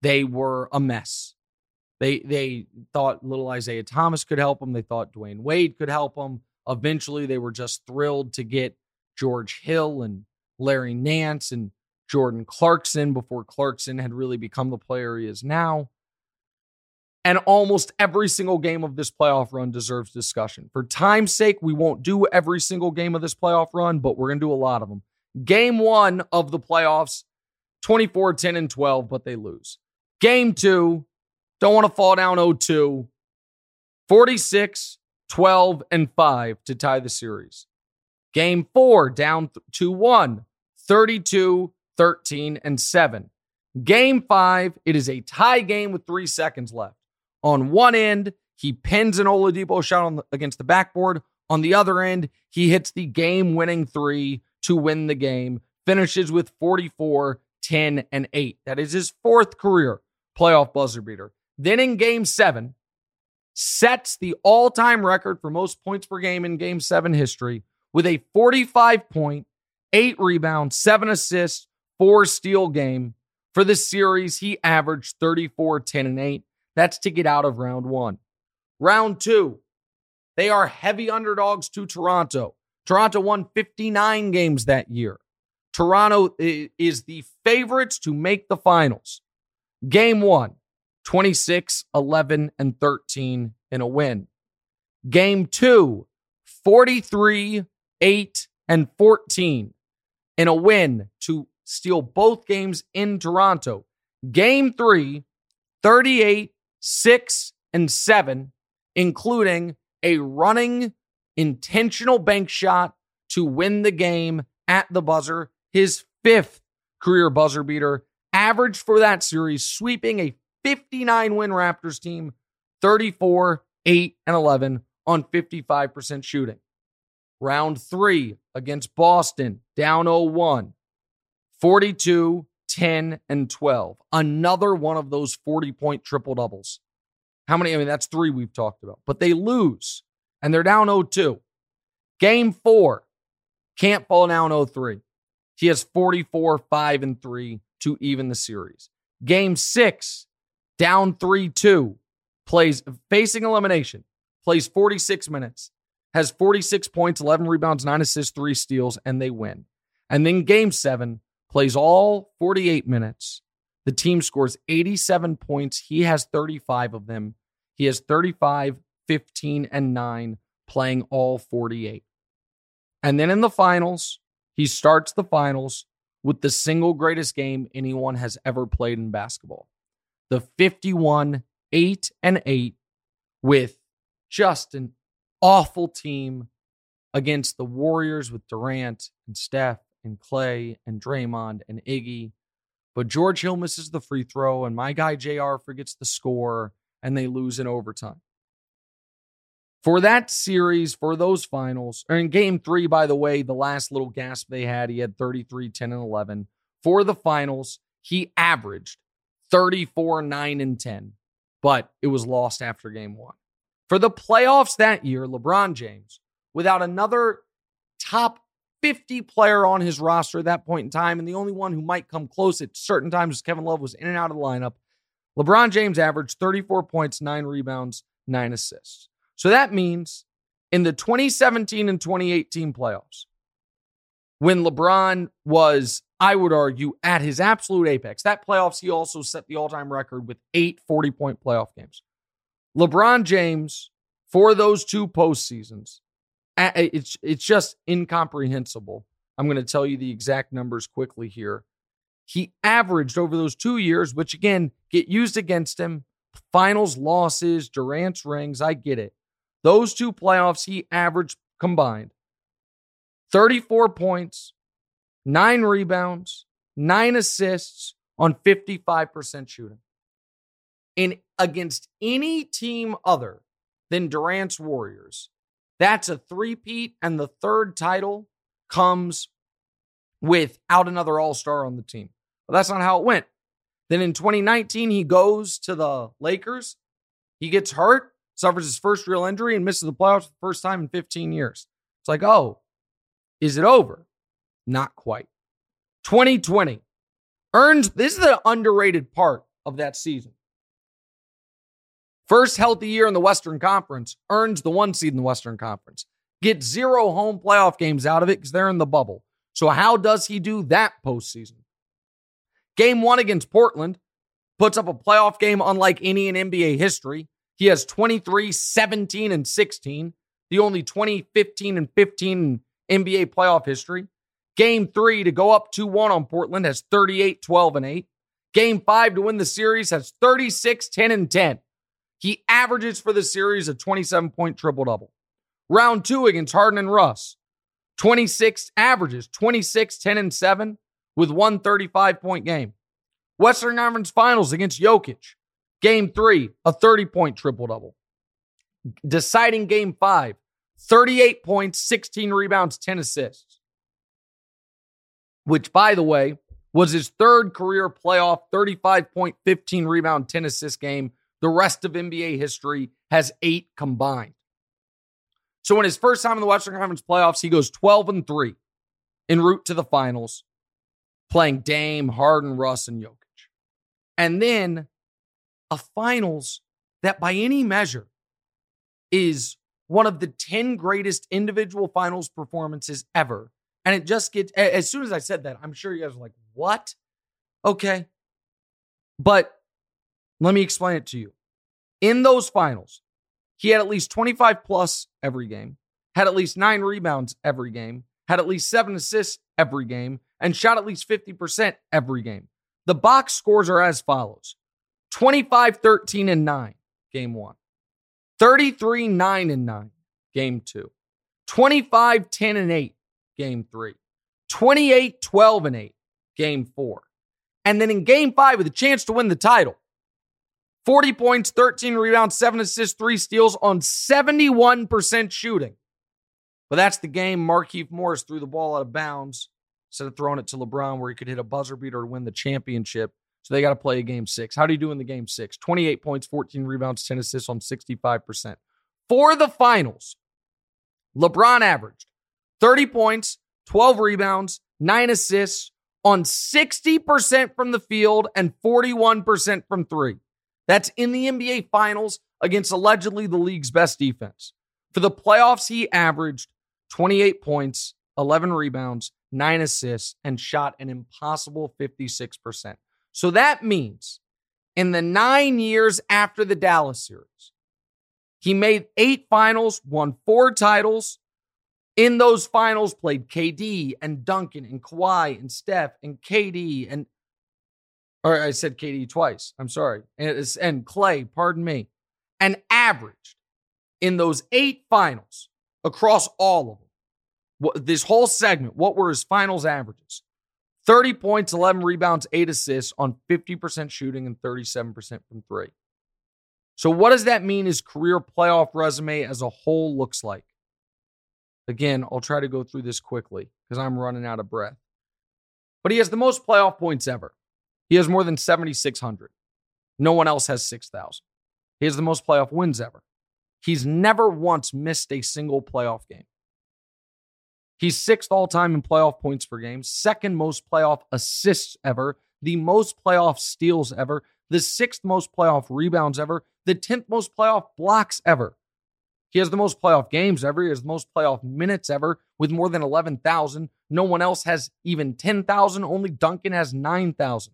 They were a mess. They they thought little Isaiah Thomas could help them. They thought Dwyane Wade could help them. Eventually, they were just thrilled to get George Hill and Larry Nance and Jordan Clarkson before Clarkson had really become the player he is now. And almost every single game of this playoff run deserves discussion. For time's sake, we won't do every single game of this playoff run, but we're going to do a lot of them. Game one of the playoffs 24, 10, and 12, but they lose. Game two, don't want to fall down 0 2, 46, 12, and 5 to tie the series. Game four, down 2 1, 32, 13, and 7. Game five, it is a tie game with three seconds left. On one end, he pins an Oladipo shot on the, against the backboard. On the other end, he hits the game winning three to win the game, finishes with 44, 10, and 8. That is his fourth career playoff buzzer beater. Then in game seven, sets the all time record for most points per game in game seven history with a 45 point, eight rebound, seven assists, four steal game. For the series, he averaged 34, 10, and 8. That's to get out of round one. Round two, they are heavy underdogs to Toronto. Toronto won 59 games that year. Toronto is the favorites to make the finals. Game one, 26, 11, and 13 in a win. Game two, 43, 8, and 14 in a win to steal both games in Toronto. Game three, 38, 6, and 7, including a running intentional bank shot to win the game at the buzzer, his fifth career buzzer beater, average for that series, sweeping a 59 win Raptors team 34, 8, and 11 on 55% shooting. Round three against Boston, down 0 1, 42, 10, and 12. Another one of those 40 point triple doubles. How many? I mean, that's three we've talked about, but they lose and they're down 0 2. Game four, can't fall down 0 3. He has 44, 5, and 3 to even the series. Game six, down 3 2, plays facing elimination, plays 46 minutes, has 46 points, 11 rebounds, 9 assists, 3 steals, and they win. And then game seven, plays all 48 minutes. The team scores 87 points. He has 35 of them. He has 35, 15, and 9 playing all 48. And then in the finals, he starts the finals with the single greatest game anyone has ever played in basketball. The 51 8 and 8 with just an awful team against the Warriors with Durant and Steph and Clay and Draymond and Iggy. But George Hill misses the free throw, and my guy JR forgets the score, and they lose in overtime. For that series, for those finals, in game three, by the way, the last little gasp they had, he had 33, 10, and 11. For the finals, he averaged 34, 9, and 10, but it was lost after game one. For the playoffs that year, LeBron James, without another top 50 player on his roster at that point in time, and the only one who might come close at certain times as Kevin Love was in and out of the lineup. LeBron James averaged 34 points, nine rebounds, nine assists. So that means in the 2017 and 2018 playoffs, when LeBron was, I would argue, at his absolute apex, that playoffs, he also set the all time record with eight 40 point playoff games. LeBron James, for those two postseasons, it's it's just incomprehensible. I'm going to tell you the exact numbers quickly here. He averaged over those two years, which again get used against him. Finals losses, Durant's rings, I get it. Those two playoffs, he averaged combined 34 points, nine rebounds, nine assists on 55% shooting. In against any team other than Durant's Warriors, that's a three-peat, and the third title comes without another all-star on the team. But that's not how it went. Then in 2019, he goes to the Lakers. He gets hurt, suffers his first real injury, and misses the playoffs for the first time in 15 years. It's like, oh, is it over? Not quite. 2020 earns this is the underrated part of that season. First healthy year in the Western Conference, earns the one seed in the Western Conference. Get zero home playoff games out of it because they're in the bubble. So, how does he do that postseason? Game one against Portland puts up a playoff game unlike any in NBA history. He has 23, 17, and 16, the only 20, 15, and 15 in NBA playoff history. Game three to go up 2 1 on Portland has 38, 12, and 8. Game five to win the series has 36, 10, and 10. He averages for the series a 27 point triple double. Round two against Harden and Russ. 26 averages, 26, 10, and 7 with one 35 point game. Western Conference Finals against Jokic. Game three, a 30 point triple double. Deciding game five, 38 points, 16 rebounds, 10 assists. Which, by the way, was his third career playoff 35 point, 15 rebound, 10 assist game. The rest of NBA history has eight combined. So, in his first time in the Western Conference playoffs, he goes 12 and 3 en route to the finals, playing Dame, Harden, Russ, and Jokic. And then a finals that, by any measure, is one of the 10 greatest individual finals performances ever. And it just gets, as soon as I said that, I'm sure you guys are like, what? Okay. But let me explain it to you. In those finals, he had at least 25 plus every game, had at least nine rebounds every game, had at least seven assists every game, and shot at least 50% every game. The box scores are as follows 25, 13, and 9, game one. 33, 9, and 9, game two. 25, 10, and 8, game three. 28, 12, and 8, game four. And then in game five, with a chance to win the title, 40 points, 13 rebounds, 7 assists, 3 steals on 71% shooting. But that's the game. Markieff Morris threw the ball out of bounds instead of throwing it to LeBron where he could hit a buzzer beater to win the championship. So they got to play a game six. How do you do in the game six? 28 points, 14 rebounds, 10 assists on 65%. For the finals, LeBron averaged 30 points, 12 rebounds, 9 assists on 60% from the field and 41% from three. That's in the NBA Finals against allegedly the league's best defense. For the playoffs, he averaged 28 points, 11 rebounds, nine assists, and shot an impossible 56%. So that means in the nine years after the Dallas series, he made eight finals, won four titles. In those finals, played KD and Duncan and Kawhi and Steph and KD and or I said KD twice. I'm sorry. And, and Clay, pardon me, and averaged in those eight finals across all of them. What, this whole segment, what were his finals averages? 30 points, 11 rebounds, 8 assists on 50% shooting and 37% from three. So, what does that mean his career playoff resume as a whole looks like? Again, I'll try to go through this quickly because I'm running out of breath. But he has the most playoff points ever. He has more than 7,600. No one else has 6,000. He has the most playoff wins ever. He's never once missed a single playoff game. He's sixth all time in playoff points per game, second most playoff assists ever, the most playoff steals ever, the sixth most playoff rebounds ever, the 10th most playoff blocks ever. He has the most playoff games ever. He has the most playoff minutes ever with more than 11,000. No one else has even 10,000. Only Duncan has 9,000.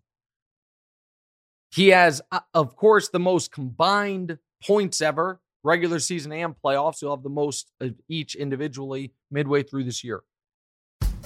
He has, uh, of course, the most combined points ever, regular season and playoffs. You'll have the most of each individually midway through this year.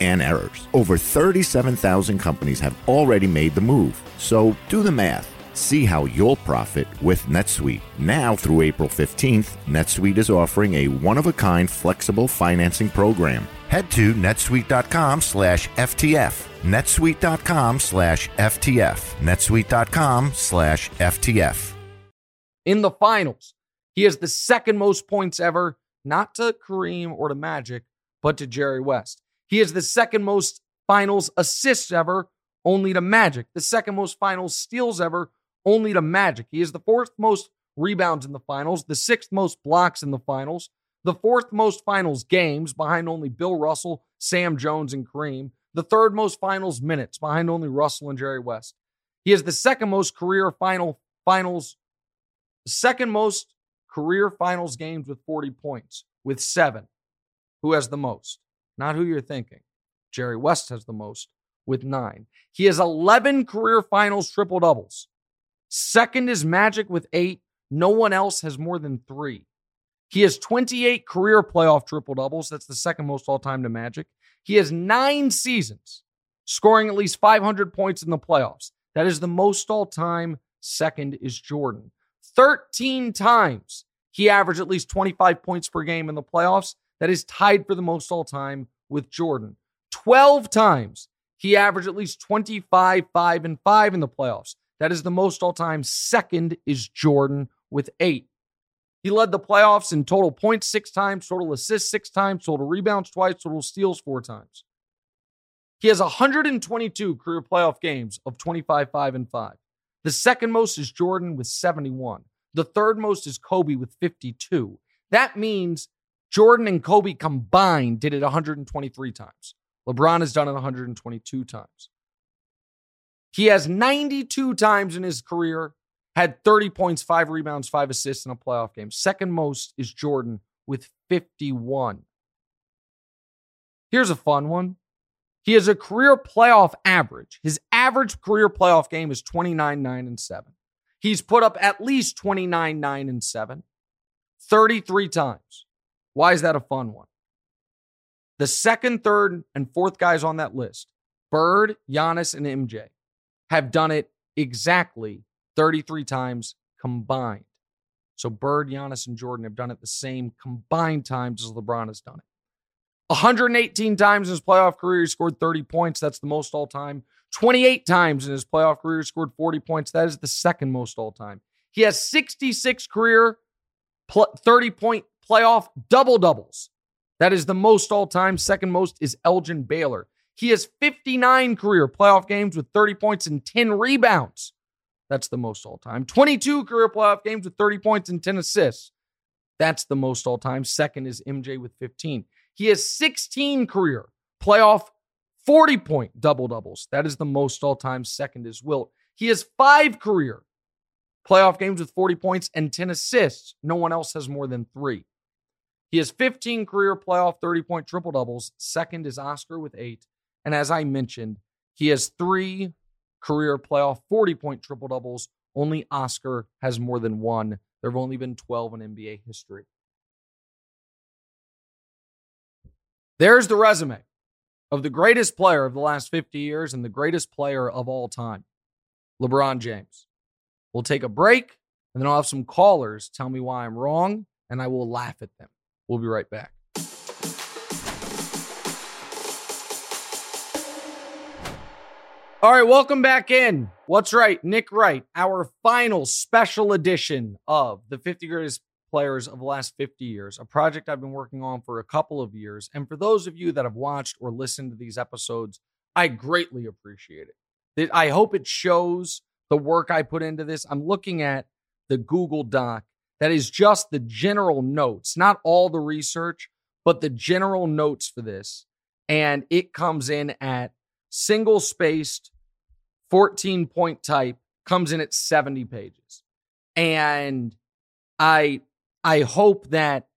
and errors. Over 37,000 companies have already made the move. So do the math. See how you'll profit with NetSuite. Now through April 15th, NetSuite is offering a one-of-a-kind flexible financing program. Head to netsuite.com slash FTF. netsuite.com slash FTF. netsuite.com slash FTF. In the finals, he has the second most points ever, not to Kareem or to Magic, but to Jerry West. He has the second most finals assists ever, only to Magic. The second most finals steals ever, only to Magic. He is the fourth most rebounds in the finals, the sixth most blocks in the finals, the fourth most finals games behind only Bill Russell, Sam Jones, and Kareem, the third most finals minutes behind only Russell and Jerry West. He has the second most career final finals, second most career finals games with 40 points, with seven. Who has the most? Not who you're thinking. Jerry West has the most with nine. He has 11 career finals triple doubles. Second is Magic with eight. No one else has more than three. He has 28 career playoff triple doubles. That's the second most all time to Magic. He has nine seasons scoring at least 500 points in the playoffs. That is the most all time. Second is Jordan. 13 times he averaged at least 25 points per game in the playoffs. That is tied for the most all time with Jordan. 12 times he averaged at least 25, 5, and 5 in the playoffs. That is the most all time. Second is Jordan with eight. He led the playoffs in total points six times, total assists six times, total rebounds twice, total steals four times. He has 122 career playoff games of 25, 5, and 5. The second most is Jordan with 71. The third most is Kobe with 52. That means Jordan and Kobe combined did it 123 times. LeBron has done it 122 times. He has 92 times in his career had 30 points, five rebounds, five assists in a playoff game. Second most is Jordan with 51. Here's a fun one. He has a career playoff average. His average career playoff game is 29, 9, and 7. He's put up at least 29, 9, and 7 33 times. Why is that a fun one? The second, third, and fourth guys on that list, Bird, Giannis, and MJ, have done it exactly 33 times combined. So Bird, Giannis, and Jordan have done it the same combined times as LeBron has done it. 118 times in his playoff career, he scored 30 points. That's the most all time. 28 times in his playoff career, he scored 40 points. That is the second most all time. He has 66 career 30 point playoff double doubles. That is the most all time. Second most is Elgin Baylor. He has 59 career playoff games with 30 points and 10 rebounds. That's the most all time. 22 career playoff games with 30 points and 10 assists. That's the most all time. Second is MJ with 15. He has 16 career playoff 40 point double doubles. That is the most all time. Second is Wilt. He has five career playoff games with 40 points and 10 assists. No one else has more than three. He has 15 career playoff 30 point triple doubles. Second is Oscar with eight. And as I mentioned, he has three career playoff 40 point triple doubles. Only Oscar has more than one. There have only been 12 in NBA history. There's the resume of the greatest player of the last 50 years and the greatest player of all time, LeBron James. We'll take a break and then I'll have some callers tell me why I'm wrong and I will laugh at them. We'll be right back. All right, welcome back in. What's Wright? Nick Wright, our final special edition of the 50 greatest players of the last 50 years, a project I've been working on for a couple of years. And for those of you that have watched or listened to these episodes, I greatly appreciate it. I hope it shows the work I put into this. I'm looking at the Google Doc that is just the general notes, not all the research, but the general notes for this. And it comes in at single spaced 14 point type, comes in at 70 pages. And I I hope that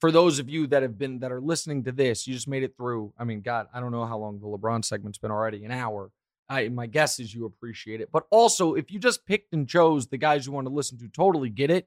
for those of you that have been that are listening to this, you just made it through. I mean, God, I don't know how long the LeBron segment's been already, an hour. I my guess is you appreciate it. But also, if you just picked and chose the guys you want to listen to, totally get it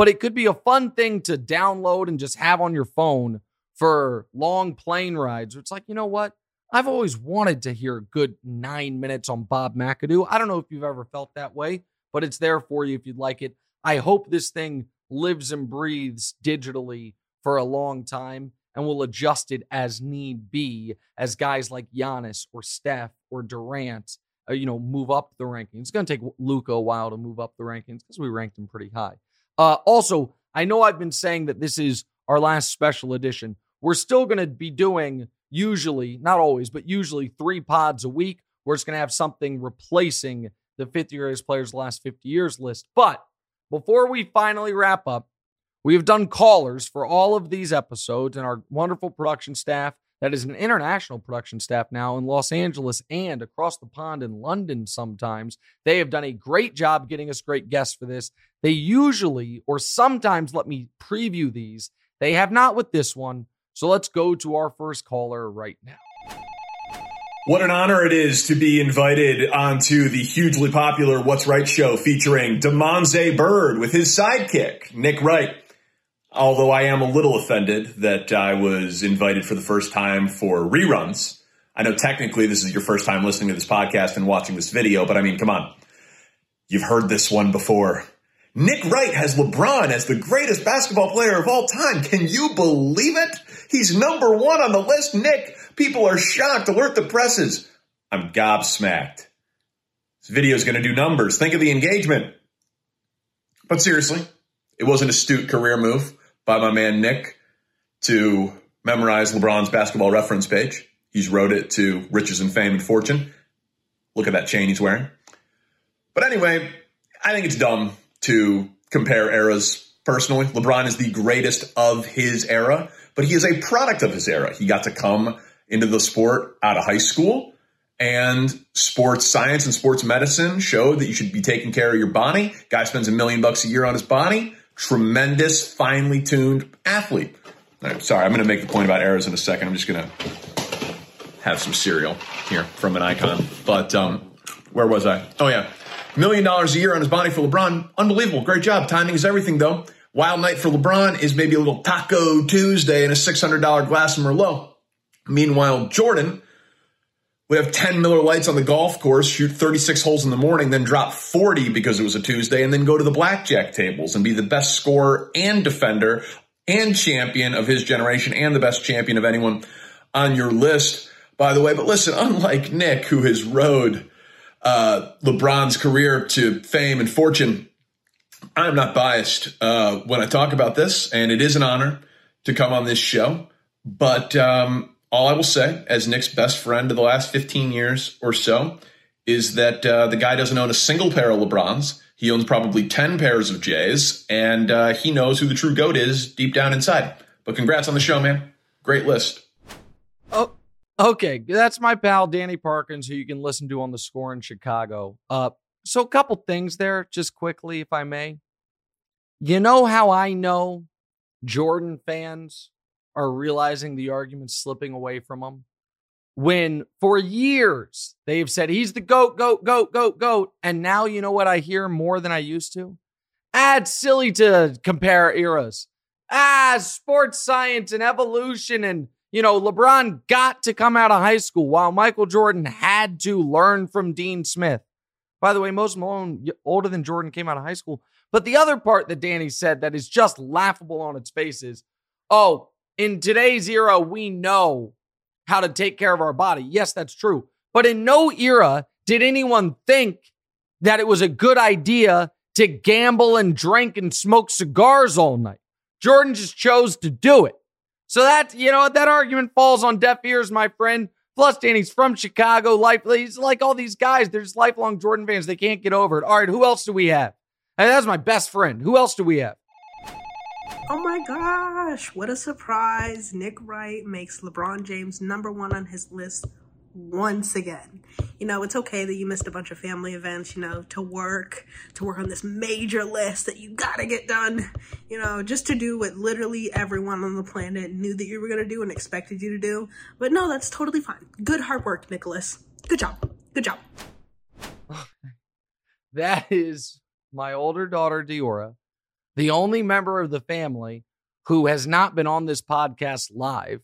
but it could be a fun thing to download and just have on your phone for long plane rides. It's like, you know what? I've always wanted to hear a good nine minutes on Bob McAdoo. I don't know if you've ever felt that way, but it's there for you if you'd like it. I hope this thing lives and breathes digitally for a long time and will adjust it as need be as guys like Giannis or Steph or Durant, uh, you know, move up the rankings. It's going to take Luka a while to move up the rankings because we ranked him pretty high. Uh, also, I know I've been saying that this is our last special edition. We're still going to be doing usually, not always, but usually three pods a week. where it's going to have something replacing the 50 greatest players last 50 years list. But before we finally wrap up, we have done callers for all of these episodes, and our wonderful production staff that is an international production staff now in Los Angeles and across the pond in London sometimes. They have done a great job getting us great guests for this. They usually or sometimes let me preview these. They have not with this one. So let's go to our first caller right now. What an honor it is to be invited onto the hugely popular What's Wright show featuring Demonze Bird with his sidekick, Nick Wright. Although I am a little offended that I was invited for the first time for reruns. I know technically this is your first time listening to this podcast and watching this video, but I mean, come on. You've heard this one before. Nick Wright has LeBron as the greatest basketball player of all time. Can you believe it? He's number one on the list. Nick, people are shocked. Alert the presses. I'm gobsmacked. This video is going to do numbers. Think of the engagement. But seriously, it was an astute career move by my man Nick to memorize LeBron's basketball reference page. He's rode it to riches and fame and fortune. Look at that chain he's wearing. But anyway, I think it's dumb to compare eras personally. LeBron is the greatest of his era, but he is a product of his era. He got to come into the sport out of high school and sports science and sports medicine showed that you should be taking care of your body. Guy spends a million bucks a year on his body tremendous, finely tuned athlete. Right, sorry, I'm going to make the point about eras in a second. I'm just going to have some cereal here from an icon. But um, where was I? Oh, yeah. Million dollars a year on his body for LeBron. Unbelievable. Great job. Timing is everything, though. Wild night for LeBron is maybe a little Taco Tuesday and a $600 glass of Merlot. Meanwhile, Jordan we have 10 Miller Lites on the golf course, shoot 36 holes in the morning, then drop 40 because it was a Tuesday, and then go to the blackjack tables and be the best scorer and defender and champion of his generation and the best champion of anyone on your list, by the way. But listen, unlike Nick, who has rode uh, LeBron's career to fame and fortune, I'm not biased uh, when I talk about this, and it is an honor to come on this show. But um, all I will say, as Nick's best friend of the last 15 years or so, is that uh, the guy doesn't own a single pair of LeBrons. He owns probably 10 pairs of J's, and uh, he knows who the true GOAT is deep down inside. But congrats on the show, man. Great list. Oh, okay. That's my pal, Danny Parkins, who you can listen to on the score in Chicago. Uh, so, a couple things there, just quickly, if I may. You know how I know Jordan fans are realizing the argument's slipping away from them. When for years they've said he's the goat, goat, goat, goat, goat. And now you know what I hear more than I used to? Ah, it's silly to compare eras. Ah, sports science and evolution. And, you know, LeBron got to come out of high school while Michael Jordan had to learn from Dean Smith. By the way, Moses Malone, older than Jordan, came out of high school. But the other part that Danny said that is just laughable on its face is, oh, in today's era, we know how to take care of our body. Yes, that's true. But in no era did anyone think that it was a good idea to gamble and drink and smoke cigars all night. Jordan just chose to do it. So that, you know, that argument falls on deaf ears, my friend. Plus, Danny's from Chicago. Life, he's like all these guys. They're just lifelong Jordan fans. They can't get over it. All right, who else do we have? That's my best friend. Who else do we have? Oh my gosh, what a surprise. Nick Wright makes LeBron James number one on his list once again. You know, it's okay that you missed a bunch of family events, you know, to work, to work on this major list that you gotta get done, you know, just to do what literally everyone on the planet knew that you were gonna do and expected you to do. But no, that's totally fine. Good hard work, Nicholas. Good job. Good job. that is my older daughter, Diora the only member of the family who has not been on this podcast live.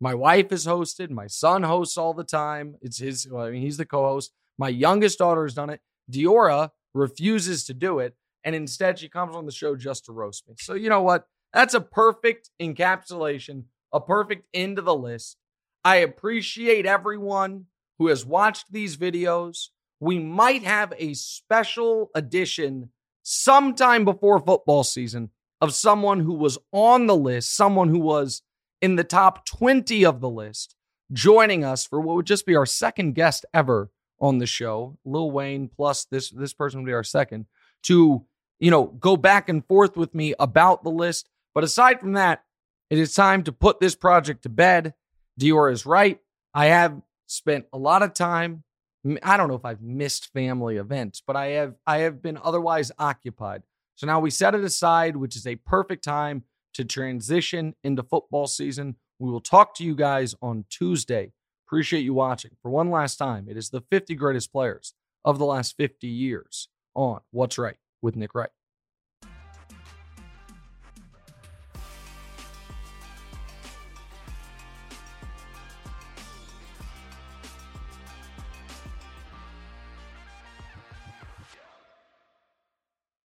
My wife is hosted. My son hosts all the time. It's his, well, I mean, he's the co host. My youngest daughter has done it. Diora refuses to do it. And instead, she comes on the show just to roast me. So, you know what? That's a perfect encapsulation, a perfect end to the list. I appreciate everyone who has watched these videos. We might have a special edition sometime before football season of someone who was on the list, someone who was in the top 20 of the list, joining us for what would just be our second guest ever on the show, Lil Wayne plus this this person will be our second, to you know go back and forth with me about the list. But aside from that, it is time to put this project to bed. Dior is right. I have spent a lot of time. I don't know if I've missed family events, but I have I have been otherwise occupied. So now we set it aside, which is a perfect time to transition into football season. We will talk to you guys on Tuesday. Appreciate you watching. For one last time, it is the 50 greatest players of the last 50 years on What's Wright with Nick Wright.